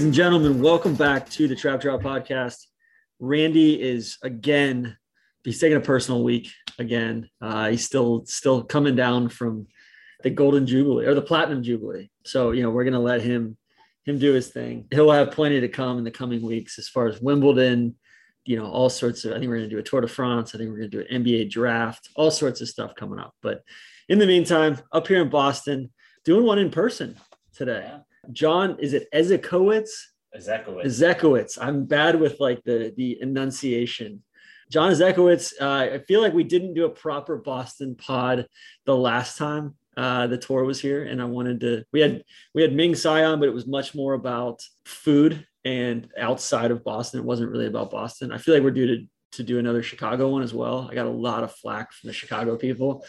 Ladies and gentlemen, welcome back to the Trap Draw Podcast. Randy is again, he's taking a personal week again. Uh, he's still still coming down from the Golden Jubilee or the Platinum Jubilee. So you know we're gonna let him him do his thing. He'll have plenty to come in the coming weeks as far as Wimbledon, you know, all sorts of. I think we're gonna do a Tour de France. I think we're gonna do an NBA draft. All sorts of stuff coming up. But in the meantime, up here in Boston, doing one in person today. Yeah. John, is it Ezekowitz? Ezekowitz. Ezekowitz. I'm bad with like the the enunciation. John Ezekowitz. Uh, I feel like we didn't do a proper Boston pod the last time uh, the tour was here, and I wanted to. We had we had Ming Tsai on, but it was much more about food and outside of Boston. It wasn't really about Boston. I feel like we're due to to do another Chicago one as well. I got a lot of flack from the Chicago people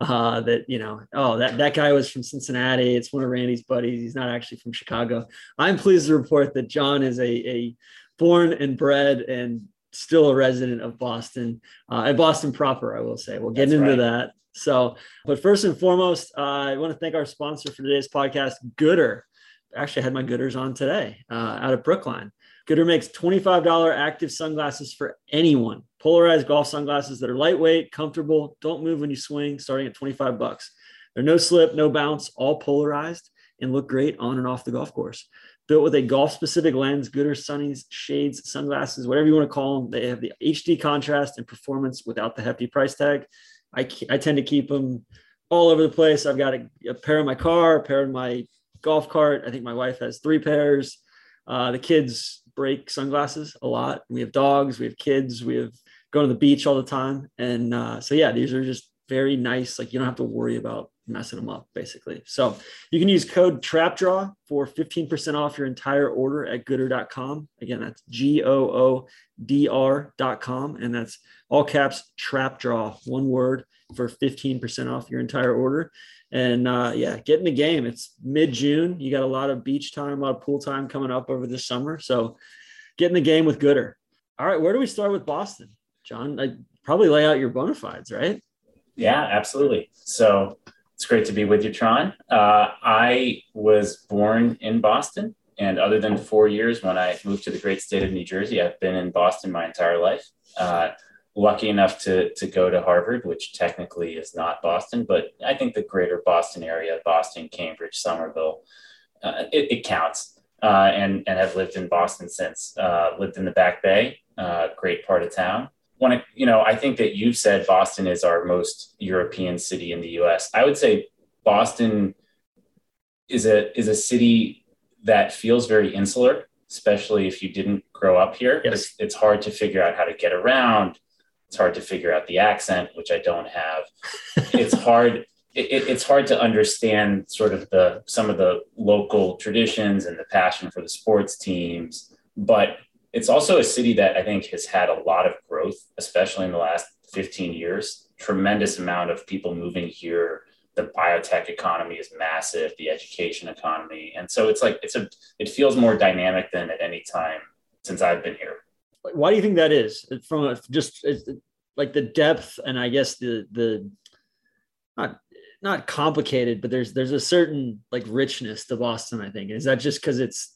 uh, that you know, oh, that that guy was from Cincinnati. It's one of Randy's buddies. He's not actually from Chicago. I'm pleased to report that John is a, a born and bred and still a resident of Boston uh, and Boston proper. I will say. We'll get That's into right. that. So, but first and foremost, uh, I want to thank our sponsor for today's podcast, Goodr. Actually, I had my Goodrs on today uh, out of Brookline. Goodr makes $25 active sunglasses for anyone. Polarized golf sunglasses that are lightweight, comfortable, don't move when you swing, starting at 25 bucks. They're no slip, no bounce, all polarized and look great on and off the golf course. Built with a golf specific lens, Goodr Sunnies, shades, sunglasses, whatever you want to call them. They have the HD contrast and performance without the hefty price tag. I, I tend to keep them all over the place. I've got a, a pair in my car, a pair in my golf cart. I think my wife has three pairs. Uh, the kids break sunglasses a lot. We have dogs, we have kids, we have go to the beach all the time. And uh, so, yeah, these are just very nice. Like you don't have to worry about messing them up basically. So you can use code TRAPDRAW for 15% off your entire order at goodr.com. Again, that's G O O D R.com. And that's all caps TRAPDRAW, one word for 15% off your entire order. And uh, yeah, get in the game. It's mid June. You got a lot of beach time, a lot of pool time coming up over this summer. So get in the game with Goodr. All right, where do we start with Boston? John, I probably lay out your bona fides, right? Yeah, absolutely. So it's great to be with you, Tron. Uh, I was born in Boston, and other than four years when I moved to the great state of New Jersey, I've been in Boston my entire life. Uh, lucky enough to, to go to Harvard, which technically is not Boston, but I think the greater Boston area, Boston, Cambridge, Somerville, uh, it, it counts. Uh, and, and have lived in Boston since. Uh, lived in the Back Bay, uh, great part of town. When you know, I think that you've said Boston is our most European city in the U.S. I would say Boston is a is a city that feels very insular, especially if you didn't grow up here. Yes. It's, it's hard to figure out how to get around. It's hard to figure out the accent, which I don't have. it's hard. It- it's hard to understand sort of the some of the local traditions and the passion for the sports teams, but it's also a city that I think has had a lot of growth, especially in the last 15 years. Tremendous amount of people moving here. The biotech economy is massive, the education economy. And so it's like it's a it feels more dynamic than at any time since I've been here. Why do you think that is? From just like the depth and I guess the the not not complicated, but there's there's a certain like richness to Boston. I think is that just because it's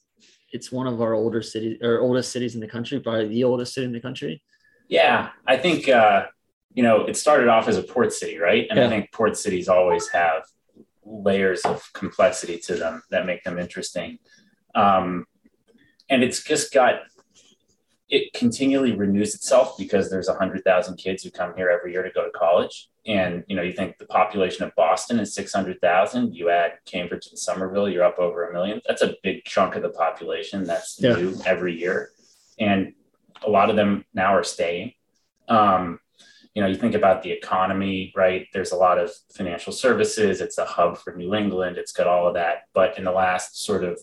it's one of our older cities or oldest cities in the country, probably the oldest city in the country. Yeah, I think uh, you know it started off as a port city, right? And Yeah. I think port cities always have layers of complexity to them that make them interesting. Um, and it's just got it continually renews itself because there's a hundred thousand kids who come here every year to go to college. And you know, you think the population of Boston is six hundred thousand. You add Cambridge and Somerville, you're up over a million. That's a big chunk of the population that's Yeah. new every year, and a lot of them now are staying. Um, you know, you think about the economy, right? There's a lot of financial services. It's a hub for New England. It's got all of that. But in the last sort of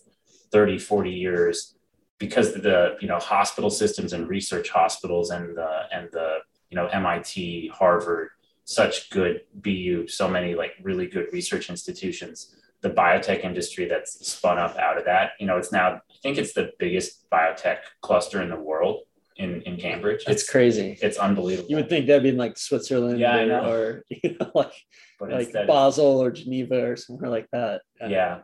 30, 40 years, because of the, you know, hospital systems and research hospitals and the, and the, you know, MIT, Harvard, such good BU, so many like really good research institutions. The biotech industry that's spun up out of that, you know, it's now I think it's the biggest biotech cluster in the world in in Cambridge. That's it's crazy. It's unbelievable. You would think that'd be in like Switzerland Yeah, I or, know. or you know, like but like instead- Basel or Geneva or somewhere like that. yeah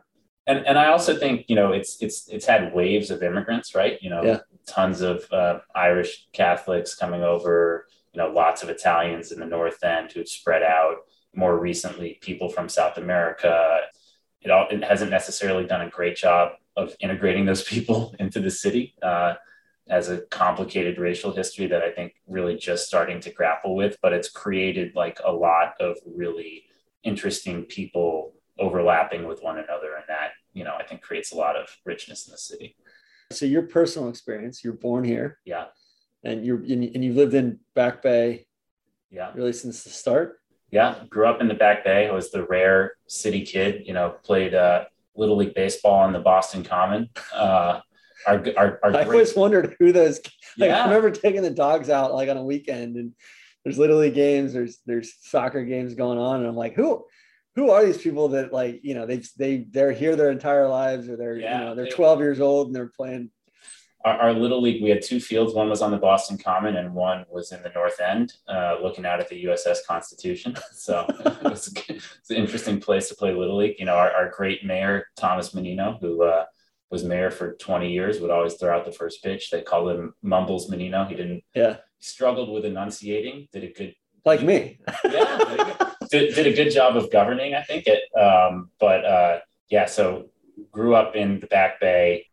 and and i also think you know it's it's it's had waves of immigrants right you know Yeah. tons of uh, irish catholics coming over you know lots of italians in the north end who've spread out. More recently people from south america. It all it hasn't necessarily done a great job of integrating those people into the city uh, as a complicated racial history that i think really just starting to grapple with but it's created like a lot of really interesting people overlapping with one another and that you know i think creates a lot of richness in the city. So your personal experience, you're born here. Yeah and you're and you've lived in Back Bay yeah. really since the start. yeah grew up in the back bay i was the rare city kid you know played uh, little league baseball on the boston common. Uh, our, our, our I great, always wondered who those like I remember taking the dogs out like on a weekend and there's literally games, there's there's soccer games going on, and I'm like, who who are these people that like you know they they they're here their entire lives or they're Yeah, you know they're they- 12 years old and they're playing our, our little league we had two fields one was on the boston common and one was in the north end uh, looking out at the uss constitution so it was, it's an interesting place to play little league you know our, our great mayor thomas menino who uh, was mayor for 20 years would always throw out the first pitch they called him mumbles menino he didn't yeah struggled with enunciating did a good like me. yeah, did, did a good job of governing, I think. It, um, but uh, yeah, so grew up in the Back Bay.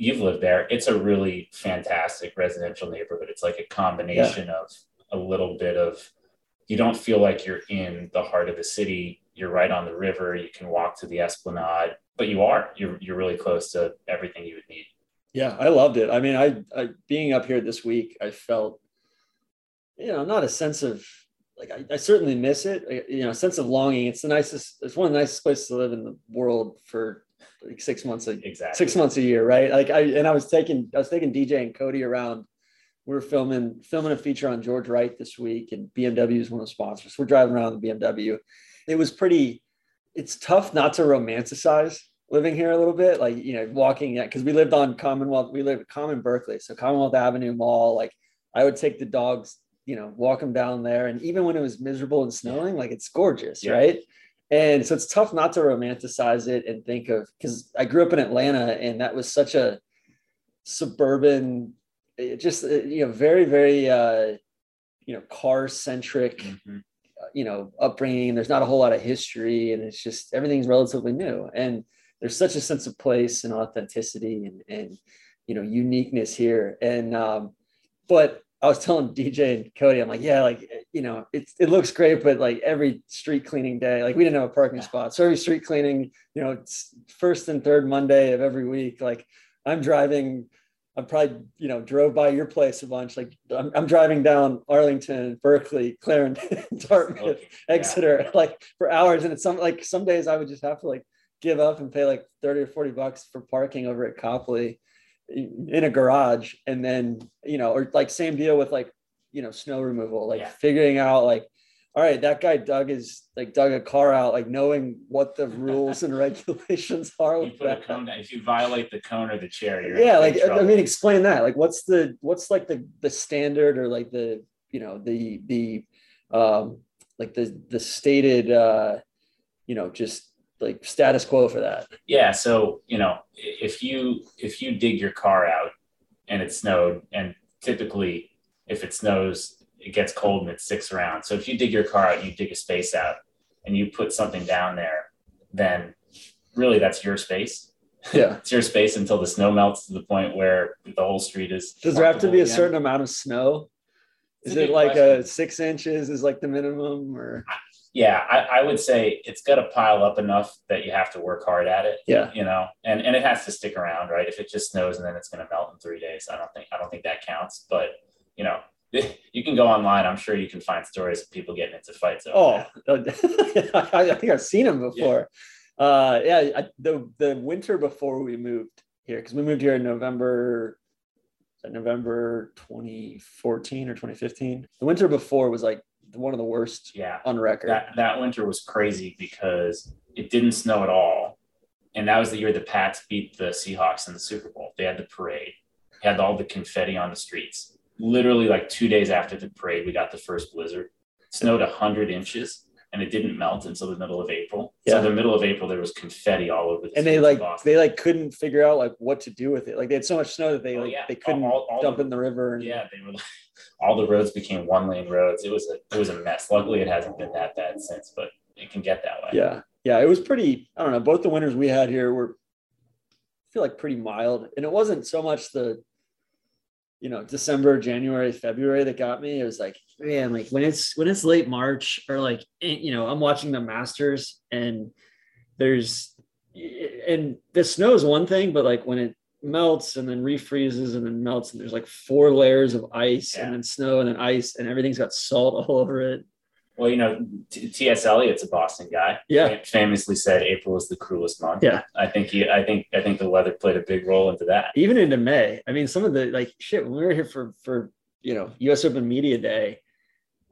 You've lived there. It's a really fantastic residential neighborhood. It's like a combination of a little bit of. You don't feel like you're in the heart of the city. You're right on the river. You can walk to the Esplanade, but you are. You're you're really close to everything you would need. Yeah, I loved it. I mean, I, I being up here this week, I felt, you know, not a sense of like I, I certainly miss it. You know, a sense of longing. It's the nicest. It's one of the nicest places to live in the world for like six months a Exactly. six months a year, right? Like I and I was taking I was taking DJ and Cody around. We are filming filming a feature on George Wright this week, and BMW is one of the sponsors. We're driving around the BMW. It was pretty. It's tough not to romanticize living here a little bit, like you know, walking yeah, because we lived on Commonwealth. We lived at Common Berkeley, so Commonwealth Avenue Mall. Like I would take the dogs, you know, walk them down there, and even when it was miserable and snowing, like it's gorgeous, Yeah. right? And so it's tough not to romanticize it and think of because I grew up in Atlanta and that was such a suburban, it just uh, you know, very very uh, you know car centric Mhm. you know upbringing. There's not a whole lot of history and it's just everything's relatively new and there's such a sense of place and authenticity and and you know uniqueness here and um, but I was telling DJ and Cody, I'm like, yeah, like you know, it's it looks great, but like every street cleaning day, like we didn't have a parking Yeah. spot, so every street cleaning, you know, it's first and third Monday of every week. Like I'm driving, I'm probably you know drove by your place a bunch. Like I'm, I'm driving down Arlington, Berkeley, Clarendon, Dartmouth, Okay. Yeah. Exeter, like for hours, and it's some like some days I would just have to like give up and pay like thirty or forty bucks for parking over at Copley in a garage and then you know or like same deal with like you know snow removal like Yeah. figuring out like all right that guy dug his like dug a car out like knowing what the rules and regulations are You put a cone down. If you violate the cone or the chair, yeah like i mean explain that like what's the what's like the the standard or like the you know the the um like the the stated uh you know just like status quo for that Yeah, so you know, if you if you dig your car out and it snowed, and typically if it snows, it gets cold and it sticks around. So if you dig your car out, you dig a space out, and you put something down there, then really that's your space. yeah It's your space until the snow melts to the point where the whole street is. Does there have to be a certain amount of snow? Is it like a six inches is like the minimum or Yeah, I, I would say it's got to pile up enough that you have to work hard at it. yeah. you know, and and it has to stick around, right? If it just snows and then it's going to melt in three days, I don't think I don't think that counts. But you know, you can go online. I'm sure you can find stories of people getting into fights. Oh. I I think I've seen them before. Uh, yeah, I, the the winter before we moved here, because we moved here in November, November 2014 or 2015. The winter before was like one of the worst Yeah. on record. That that winter was crazy because it didn't snow at all. And that was the year the Pats beat the Seahawks in the Super Bowl. They had the parade, had all the confetti on the streets. Literally, like two days after the parade, we got the first blizzard. It snowed 100 inches and it didn't melt until the middle of April. Yeah. So, the middle of April, there was confetti all over the and they like Boston. they like couldn't figure out like what to do with it. Like they had so much snow that they Oh, like yeah. they couldn't All- all dump the- in the river. And, Yeah, they were like, all the roads became one lane roads. It was a it was a mess. Luckily, it hasn't been that bad since, but it can get that way. yeah, yeah. It was pretty. I don't know. Both the winters we had here were I feel like pretty mild, and it wasn't so much the you know December, January, February that got me. It was like man, like when it's when it's late March or like eh, you know I'm watching the Masters and there's and the snow is one thing, but like when it melts and then refreezes and then melts and there's like four layers of ice Yeah. and then snow and then ice and everything's got salt all over it. Well, you know, T.S. Eliot's a Boston guy. Yeah. Fam- famously said April is the cruelest month. Yeah. I think he, I think, I think the weather played a big role into that. even into May. I mean, some of the like shit when we were here for for you know U.S. Open Media Day,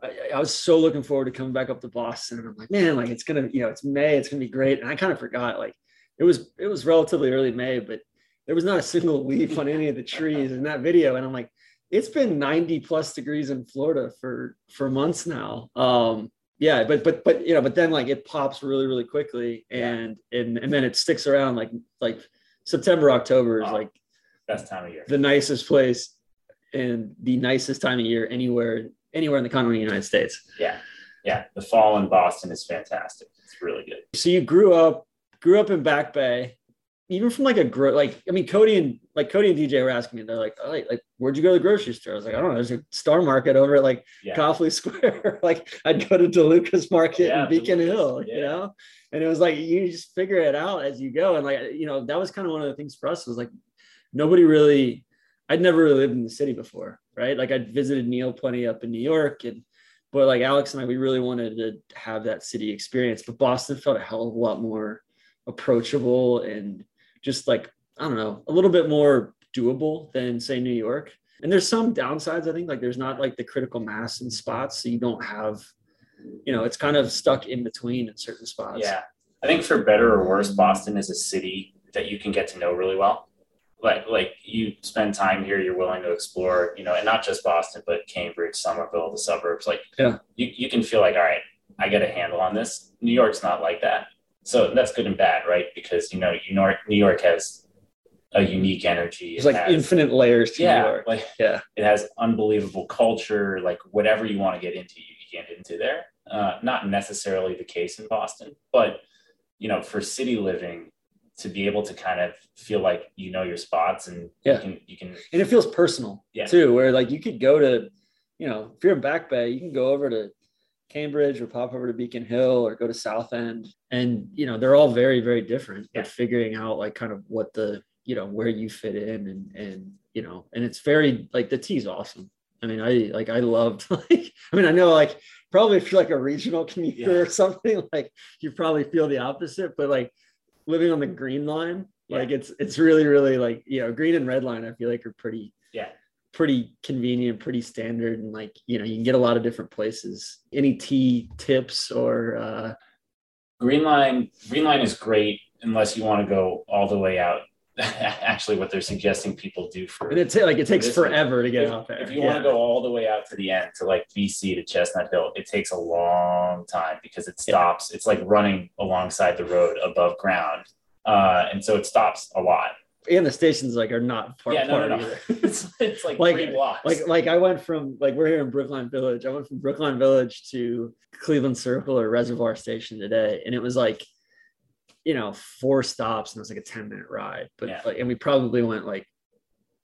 I, I was so looking forward to coming back up to Boston. And I'm like, man, like it's gonna you know it's May, it's gonna be great. And I kind of forgot like it was it was relatively early May, but there was not a single leaf on any of the trees in that video. And I'm like, it's been 90 plus degrees in Florida for for months now. Um, yeah, but but but you know, but then like it pops really really quickly, and and and then it sticks around like like September October is Oh. like Best time of year. the nicest place and the nicest time of year anywhere anywhere in the continental United States. Yeah. Yeah. The fall in Boston is fantastic. It's really good. So you grew up grew up in Back Bay, even from like a gro like I mean Cody and like Cody and DJ were asking me they're like oh, like, like where'd you go to the grocery store? I was like I don't know there's a Star Market over at like Yeah. Copley Square. like I'd go to DeLuca's Market Yeah, in Beacon DeLuca's, Hill, yeah. you know. And it was like you just figure it out as you go. And like you know that was kind of one of the things for us was like nobody really. I'd never really lived in the city before, right? Like I'd visited Neil plenty up in New York, and but like Alex and I, we really wanted to have that city experience. But Boston felt a hell of a lot more approachable and just like I don't know, a little bit more doable than say New York. And there's some downsides, I think, like there's not like the critical mass in spots. So you don't have, you know, it's kind of stuck in between in certain spots. Yeah. I think for better or worse, Boston is a city that you can get to know really well. Like, like you spend time here, you're willing to explore, you know, and not just Boston, but Cambridge, Somerville, the suburbs. Like, Yeah. you, you can feel like, all right, I get a handle on this. New York's not like that. So that's good and bad, right? Because, you know, you know New York has a unique energy. It's It like has- infinite layers to yeah, New York. like Yeah. it has unbelievable culture. Like whatever you want to get into, you can get into there. Uh, not necessarily the case in Boston, but you know, for city living, to be able to kind of feel like you know your spots and Yeah. you can you can And it feels personal Yeah. too, where like you could go to, you know, if you're in Back Bay, you can go over to Cambridge or pop over to Beacon Hill or go to South End. And, you know, they're all very, very different, Yeah. but figuring out like kind of what the, you know, where you fit in and, and, you know, and it's very like the tea's awesome. I mean, I like, I loved like, I mean, I know like probably if you're like a regional commuter Yeah. or something, like you probably feel the opposite, but like living on the green line, Yeah. like it's, it's really, really like, you know, green and red line, I feel like are pretty, yeah pretty convenient, pretty standard, and like you know, you can get a lot of different places. Any tea tips or uh, Green Line Green Line is great unless you want to go all the way out. Actually, what they're suggesting people do for and it's like it takes forever to get if, out there. if you yeah. want to go all the way out to the end to like BC to Chestnut Hill, it takes a long time because it Yeah. stops. It's like running alongside the road above ground, uh, and so it stops a lot. And the stations like are not far yeah, no, apart no, no. either. it's, it's like, Like- three blocks. Like like I went from like we're here in Brookline Village. I went from Brookline Village to Cleveland Circle or Reservoir Station today, and it was like you know four stops and it was like a 10 minute ride but Yeah. like and we probably went like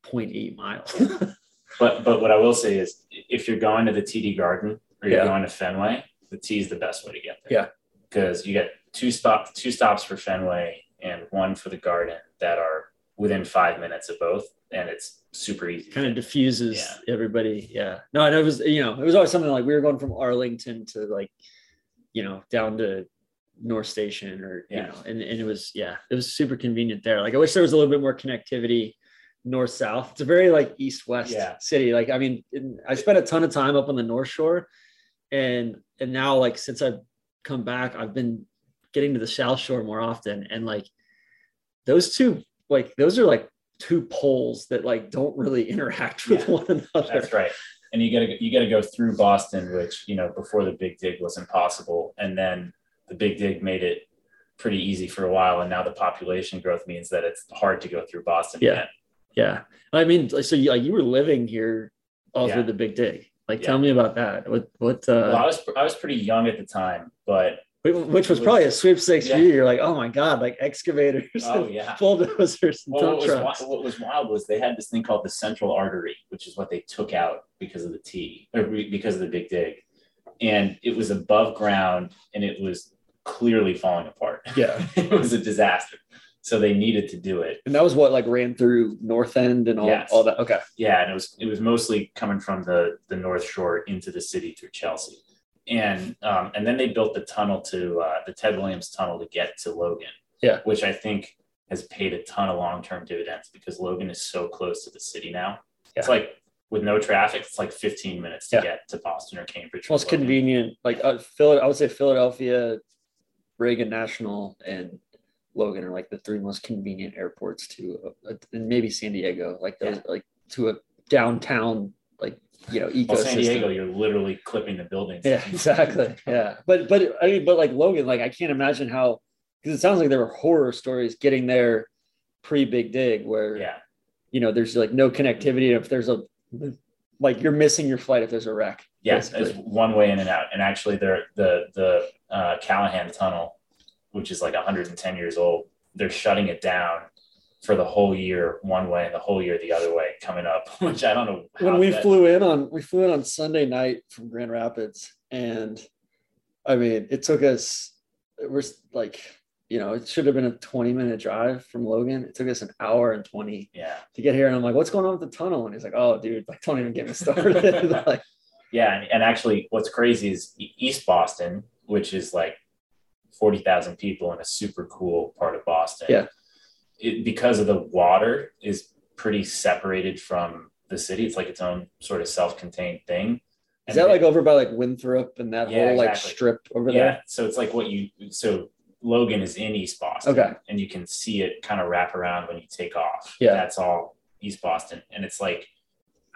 0.8 miles but but what I will say is, if you're going to the TD Garden or you're Yeah. going to Fenway, the T is the best way to get there. Yeah. because you get two stops, two stops for Fenway and one for the Garden that are within five minutes of both, and it's super easy. kind of diffuses Yeah. everybody. Yeah. No, and it was, you know, it was always something like we were going from Arlington to like, you know, down to North Station or, you Yeah. know, and, and it was, yeah, it was super convenient there. Like I wish there was a little bit more connectivity north south. It's a very like east west Yeah. city. Like, I mean, I spent a ton of time up on the North Shore and and now like since I've come back, I've been getting to the South Shore more often, and like those two, like those are like two poles that like don't really interact with Yeah. one another. That's right. And you gotta you gotta go through Boston, which you know before the big dig was impossible, and then the big dig made it pretty easy for a while, and now the population growth means that it's hard to go through Boston. Yeah. again. Yeah, I mean, so you, like you were living here all Yeah. through the Big Dig. Like, Yeah. tell me about that. What what? Uh, Well, I was I was pretty young at the time, but which was probably a sweepstakes Yeah. for you. You're like, oh my god, like excavators, oh yeah. bulldozers, and Well, dump what was, what was wild was they had this thing called the central artery, which is what they took out because of the T or because of the big dig, and it was above ground and it was clearly falling apart. Yeah, it was a disaster. So they needed to do it. and that was what like ran through North End and all Yes. all that. Okay, Yeah, and it was it was mostly coming from the the North Shore into the city through Chelsea, and um, and then they built the tunnel to uh, the Ted Williams tunnel to get to Logan. Yeah. which I think has paid a ton of long term dividends because Logan is so close to the city now. It's like with no traffic, it's like 15 minutes to Yeah. get to Boston or Cambridge. most from Logan. convenient. Like uh, Phil, I would say Philadelphia, Reagan National, and Logan are like the three most convenient airports to, uh, and maybe San Diego. Like those, like to a downtown, you know, ecosystem. Well, San Diego, you're literally clipping the buildings. Yeah, exactly. Yeah, but but I mean, but like Logan, like I can't imagine how because it sounds like there were horror stories getting there pre Big Dig, where yeah, you know there's like no connectivity. If there's a like you're missing your flight if there's a wreck. Yes, it's one way in and out. And actually, they're, the the uh, Callahan Tunnel, which is like 110 years old, they're shutting it down for the whole year one way and the whole year the other way coming up. Which I don't know. when we that- flew in on we flew in on Sunday night from Grand Rapids, and I mean it took us it was like you know it should have been a 20 minute drive from Logan. It took us an hour and 20 yeah, to get here, and I'm like, what's going on with the tunnel? And he's like, oh dude, like don't even get me started. like, yeah, and, and actually, what's crazy is East Boston, which is like 40,000 people in a super cool part of Boston. Yeah. It, because of the water is pretty separated from the city. It's like its own sort of self-contained thing. is And that like over by like Winthrop and that Yeah, whole like exactly. strip over yeah there? so it's like what you so logan is in east boston Okay. and you can see it kind of wrap around when you take off Yeah. that's all east boston and it's like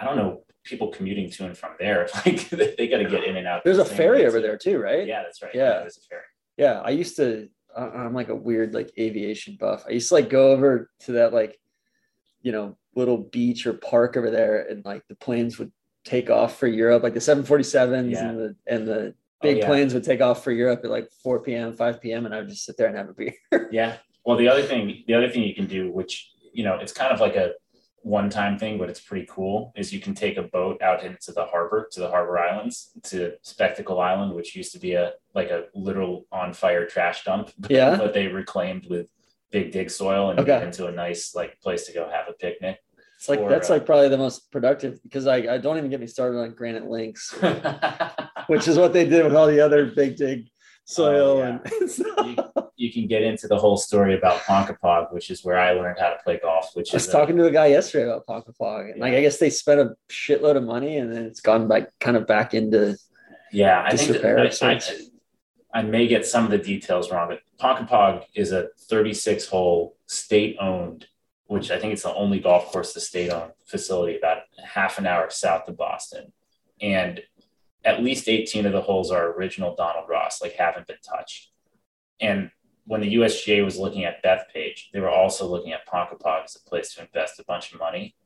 i don't know people commuting to and from there like they got to get in and out There's the a ferry over there too, right? yeah that's right Yeah. there's a ferry Yeah, I used to. I'm like a weird like aviation buff. I used to like go over to that like, you know, little beach or park over there, and like the planes would take off for Europe, like the 747s Yeah. and the and the Oh, big yeah. planes would take off for Europe at like 4 p.m., 5 p.m., and I would just sit there and have a beer. yeah well the other thing the other thing you can do which you know it's kind of like a one time thing but it's pretty cool is you can take a boat out into the harbor to the harbor islands to spectacle island which used to be a like a literal on fire trash dump Yeah. but they reclaimed with big dig soil and Okay. into a nice like place to go have a picnic It's like Or, that's uh, like probably the most productive because I, I don't even get me started on Granite Links, which is what they did with all the other big dig soil Oh, yeah. and stuff. you, you can get into the whole story about Ponkapog, which is where I learned how to play golf which I was is a- talking to a guy yesterday about Ponkapog, and like I guess they spent a shitload of money, and then it's gone back kind of back into Yeah, I think that, I, I. I may get some of the details wrong, but Ponkapog is a 36 hole state owned, which I think it's the only golf course, the state owned facility about half an hour south of Boston. And at least 18 of the holes are original Donald Ross, like haven't been touched. And when the USGA was looking at Bethpage, they were also looking at Ponkapog as a place to invest a bunch of money.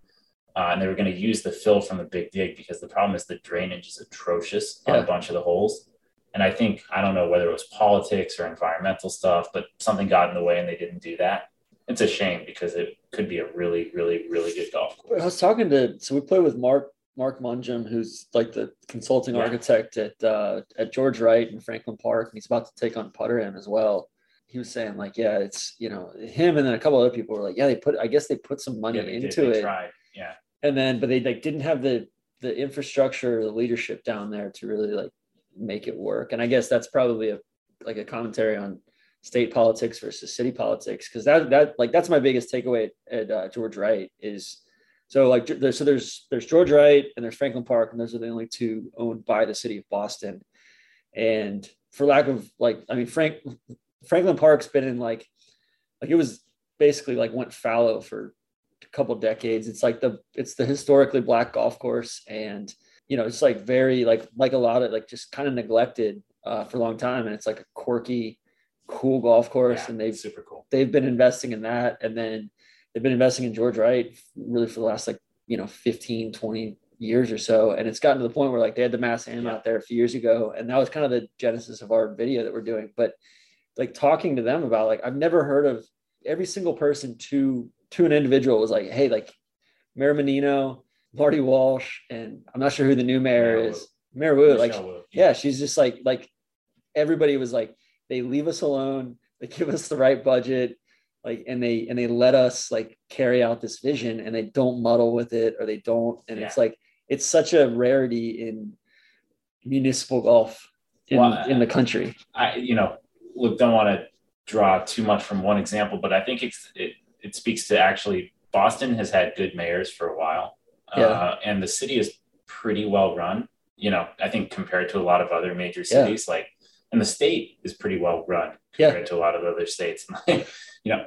Uh, and they were going to use the fill from the big dig because the problem is the drainage is atrocious on a bunch of the holes. And I think, I don't know whether it was politics or environmental stuff, but something got in the way and they didn't do that. It's a shame because it could be a really, really, really good golf course. I was talking to so we played with Mark Mark Mungeam, who's like the consulting Yeah. architect at uh, at George Wright in Franklin Park, and he's about to take on Putter as well. He was saying like, yeah, it's you know him and then a couple other people were like, yeah, they put I guess they put some money Yeah, into it, tried. Yeah. and then but they like didn't have the the infrastructure, the leadership down there to really like make it work. And I guess that's probably a like a commentary on state politics versus city politics because that that like that's my biggest takeaway at, at uh, George Wright is So like there's so there's there's George Wright and there's Franklin Park, and those are the only two owned by the city of Boston. And for lack of like, I mean, Frank Franklin Park's been in like like it was basically like went fallow for a couple decades. It's like the it's the historically black golf course, and you know it's like very like like a lot of like just kind of neglected uh, for a long time, and it's like a quirky, cool golf course, Yeah, and they've super cool. they've been investing in that and then they've been investing in george wright really for the last like you know 15 20 years or so. And it's gotten to the point where like they had the mass am Yeah. out there a few years ago and that was kind of the genesis of our video that we're doing. But like talking to them about like i've never heard of every single person to to an individual was like hey like mayor menino marty walsh and i'm not sure who the new mayor Mayor is. Mayor Wu, like Wu. yeah, she's just like like everybody was like they leave us alone, they give us the right budget, like and they and they let us like carry out this vision and they don't muddle with it or they don't and it's like it's such a rarity in municipal golf in, Well, in the country. I, you know, look, don't want to draw too much from one example, but I think it's, it, it speaks to actually Boston has had good mayors for a while. Yeah. Uh, and the city is pretty well run, you know, I think compared to a lot of other major Yeah. cities, like, and the state is pretty well run Yeah. compared to a lot of other states. you know,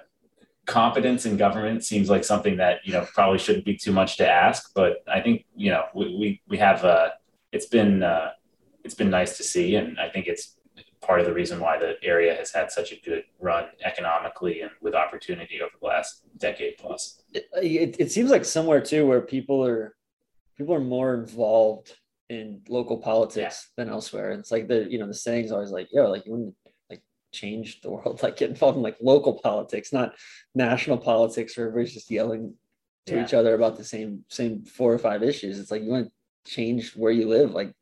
competence in government seems like something that, you know, probably shouldn't be too much to ask, but I think, you know, we, we, we have, uh, it's been, uh, it's been nice to see. And I think it's part of the reason why the area has had such a good run economically and with opportunity over the last decade plus. It, it, it seems like somewhere too where people are people are more involved in local politics than elsewhere. It's like the you know the saying's always like, yo, like you wouldn't like change the world, like get involved in like local politics, not national politics where everybody's just yelling to Yeah. each other about the same same four or five issues. It's like you want to change where you live, like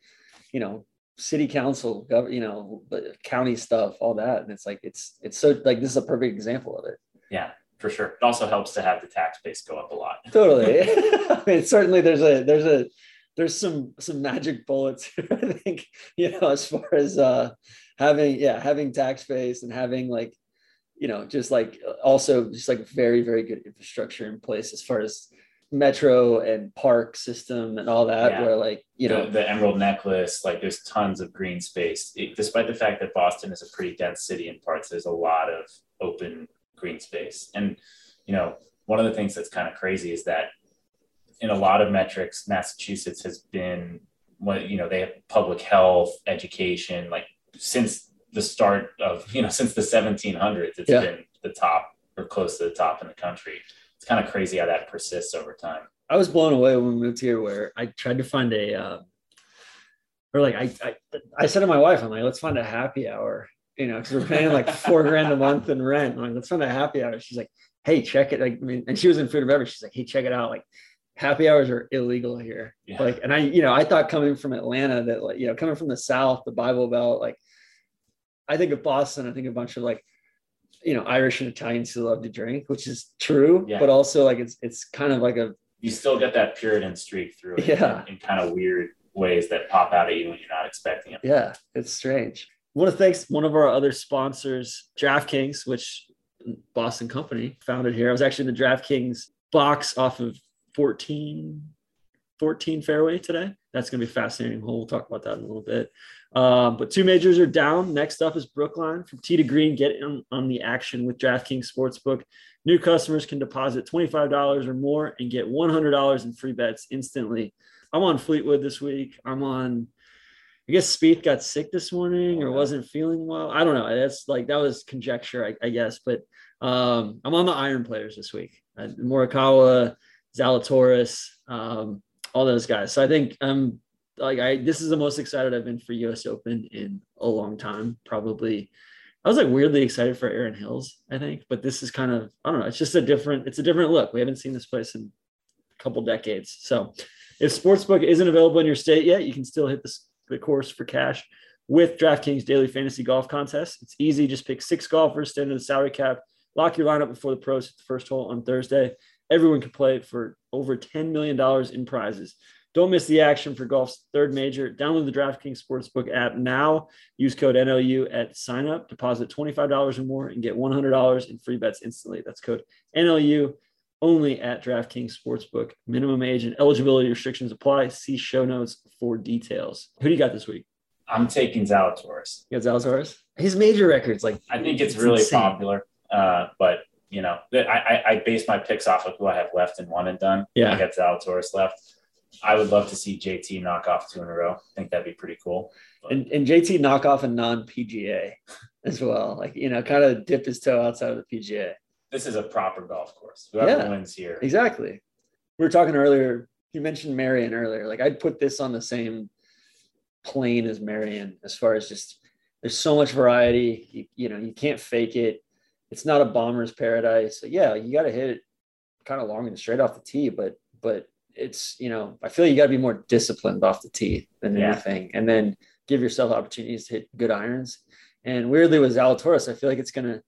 you know, city council, gov- you know, county stuff, all that. And it's like it's it's so like this is a perfect example of it. Yeah, for sure. It also helps to have the tax base go up a lot. totally i mean certainly there's a there's a there's some some magic bullets i think you know as far as uh having yeah having tax base and having like you know just like also just like very very good infrastructure in place as far as metro and park system and all that Yeah. where like you know the, the Emerald Necklace, like there's tons of green space. It- despite the fact that Boston is a pretty dense city in parts, there's a lot of open green space. And you know, one of the things that's kind of crazy is that in a lot of metrics, Massachusetts has been what you know they have public health, education, like since the start of you know since the 1700s, it's Yeah. been the top or close to the top in the country. It's kind of crazy how that persists over time. I was blown away when we moved here where I tried to find a uh, or like I, I I said to my wife, I'm like, let's find a happy hour, you know, because we're paying like four grand a month in rent. I'm like, let's find a happy hour. She's like, hey, check it. Like, I mean, and she was in food and beverage. She's like, hey, check it out. Like, happy hours are illegal here. Yeah. Like, and I, you know, I thought coming from Atlanta that like, you know, coming from the South, the Bible Belt, like, I think of Boston. I think a bunch of like, you know, Irish and Italians who love to drink, which is true, Yeah. but also like it's it's kind of like a you still get that Puritan streak through it Yeah. in, in kind of weird ways that pop out at you when you're not expecting it. Yeah, it's strange. I want to thank one of our other sponsors, DraftKings, which Boston company founded here. I was actually in the DraftKings box off of 14, 14 fairway today. That's going to be a fascinating hole. We'll talk about that in a little bit. Um, but two majors are down. Next up is Brookline from T to Green. Get on, on the action with DraftKings Sportsbook. New customers can deposit $25 or more and get $100 in free bets instantly. I'm on Fleetwood this week. I'm on I guess Spieth got sick this morning or wasn't feeling well. I don't know. That's like that was conjecture, I, I guess. But um, I'm on the iron players this week. Uh, Morikawa, Zalatoris, um, all those guys. So I think I'm like I this is the most excited I've been for US Open in a long time. Probably I was like weirdly excited for Erin Hills, I think, but this is kind of I don't know, it's just a different, it's a different look. We haven't seen this place in a couple decades. So if Sportsbook isn't available in your state yet, you can still hit the, the course for cash with DraftKings Daily Fantasy Golf Contest. It's easy. Just pick six golfers, stand in the salary cap, lock your lineup before the pros hit the first hole on Thursday. Everyone can play for over $10 million in prizes. Don't miss the action for golf's third major. Download the DraftKings Sportsbook app now. Use code NLU at sign up. Deposit $25 or more and get $100 in free bets instantly. That's code NLU only at DraftKings Sportsbook. Minimum age and eligibility restrictions apply. See show notes for details. Who do you got this week? I'm taking Zalatoris. You got Zalatoris? His major records, like I think it's, really insane. popular, uh, but you know, I, I, I base my picks off of who I have left and one and done. Yeah. I got Zalatoris left. I would love to see JT knock off two in a row. I think that'd be pretty cool. And, and JT knock off a non PGA as well. Like, you know, kind of dip his toe outside of the PGA. This is a proper golf course. Whoever Yeah. wins here, Exactly. We were talking earlier. You mentioned Merion earlier. Like I'd put this on the same plane as Merion as far as just there's so much variety. You, you know, you can't fake it. It's not a bomber's paradise. So yeah, you got to hit it kind of long and straight off the tee, but but it's you know I feel you got to be more disciplined off the tee than Yeah. anything, and then give yourself opportunities to hit good irons. And weirdly with Zalatoris, I feel like it's gonna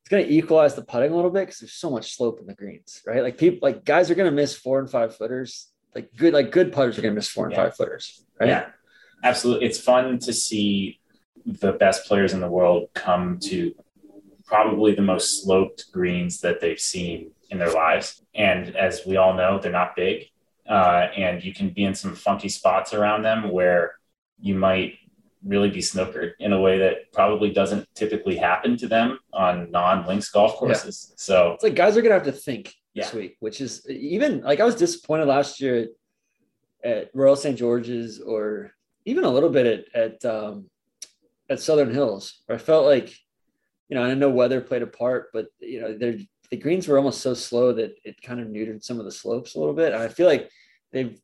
it's going to equalize the putting a little bit because there's so much slope in the greens, right? Like people, like guys are going to miss four and five footers. Like good, like good putters are going to miss four and Yeah. five footers, right? Yeah, absolutely. It's fun to see the best players in the world come to probably the most sloped greens that they've seen in their lives. And as we all know, they're not big. Uh, and you can be in some funky spots around them where you might really be snookered in a way that probably doesn't typically happen to them on non-links golf courses. So It's like guys are going to have to think this week, which is even like I was disappointed last year at, at Royal St. George's or even a little bit at at um, at Southern Hills, where I felt like, you know, I know weather played a part, but you know, they're the greens were almost so slow that it kind of neutered some of the slopes a little bit. And I feel like they've,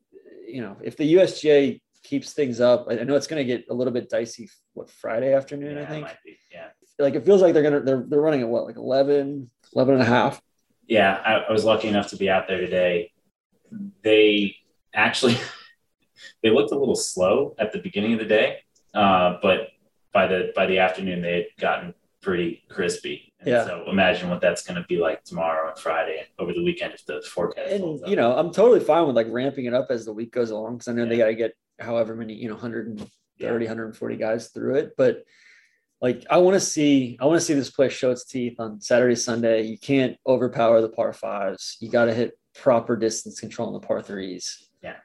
you know, if the USGA keeps things up, I I know it's going to get a little bit dicey. What Friday afternoon, yeah, I think. be. Yeah. Like it feels like they're gonna they're they're running at what like 11, 11 and a half. yeah, I, I was lucky enough to be out there today. They actually they looked a little slow at the beginning of the day, uh, but by the by the afternoon they had gotten pretty crispy. And Yeah. So imagine what that's going to be like tomorrow and Friday and over the weekend if the forecast and you know, I'm totally fine with like ramping it up as the week goes along because I know they got to get however many, you know, 130, Yeah. 140 guys through it. But like, I want to see, I want to see this place show its teeth on Saturday, Sunday. You can't overpower the par fives. You got to hit proper distance control in the par threes. Yeah.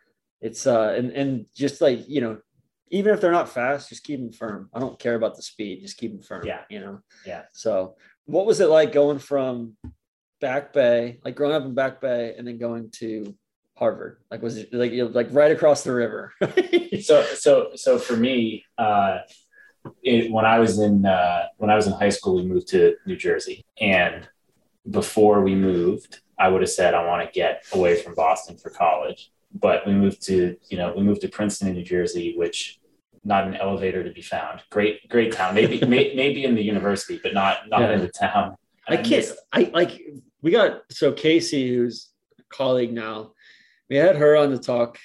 It's, uh, and, and just like, you know, even if they're not fast, just keep them firm. I don't care about the speed, just keep them firm. Yeah. You know? Yeah. So, what was it like going from Back Bay, like growing up in Back Bay, and then going to Harvard? Like, was it like like right across the river? so so so for me uh it, when i was in uh when i was in high school we moved to new jersey and before we moved i would have said i want to get away from boston for college but we moved to you know we moved to princeton in new jersey which not an elevator to be found great great town maybe may, maybe in the university but not not Yeah. in the town I And can't. I like. We got so Casey, who's a colleague now. We had her on to talk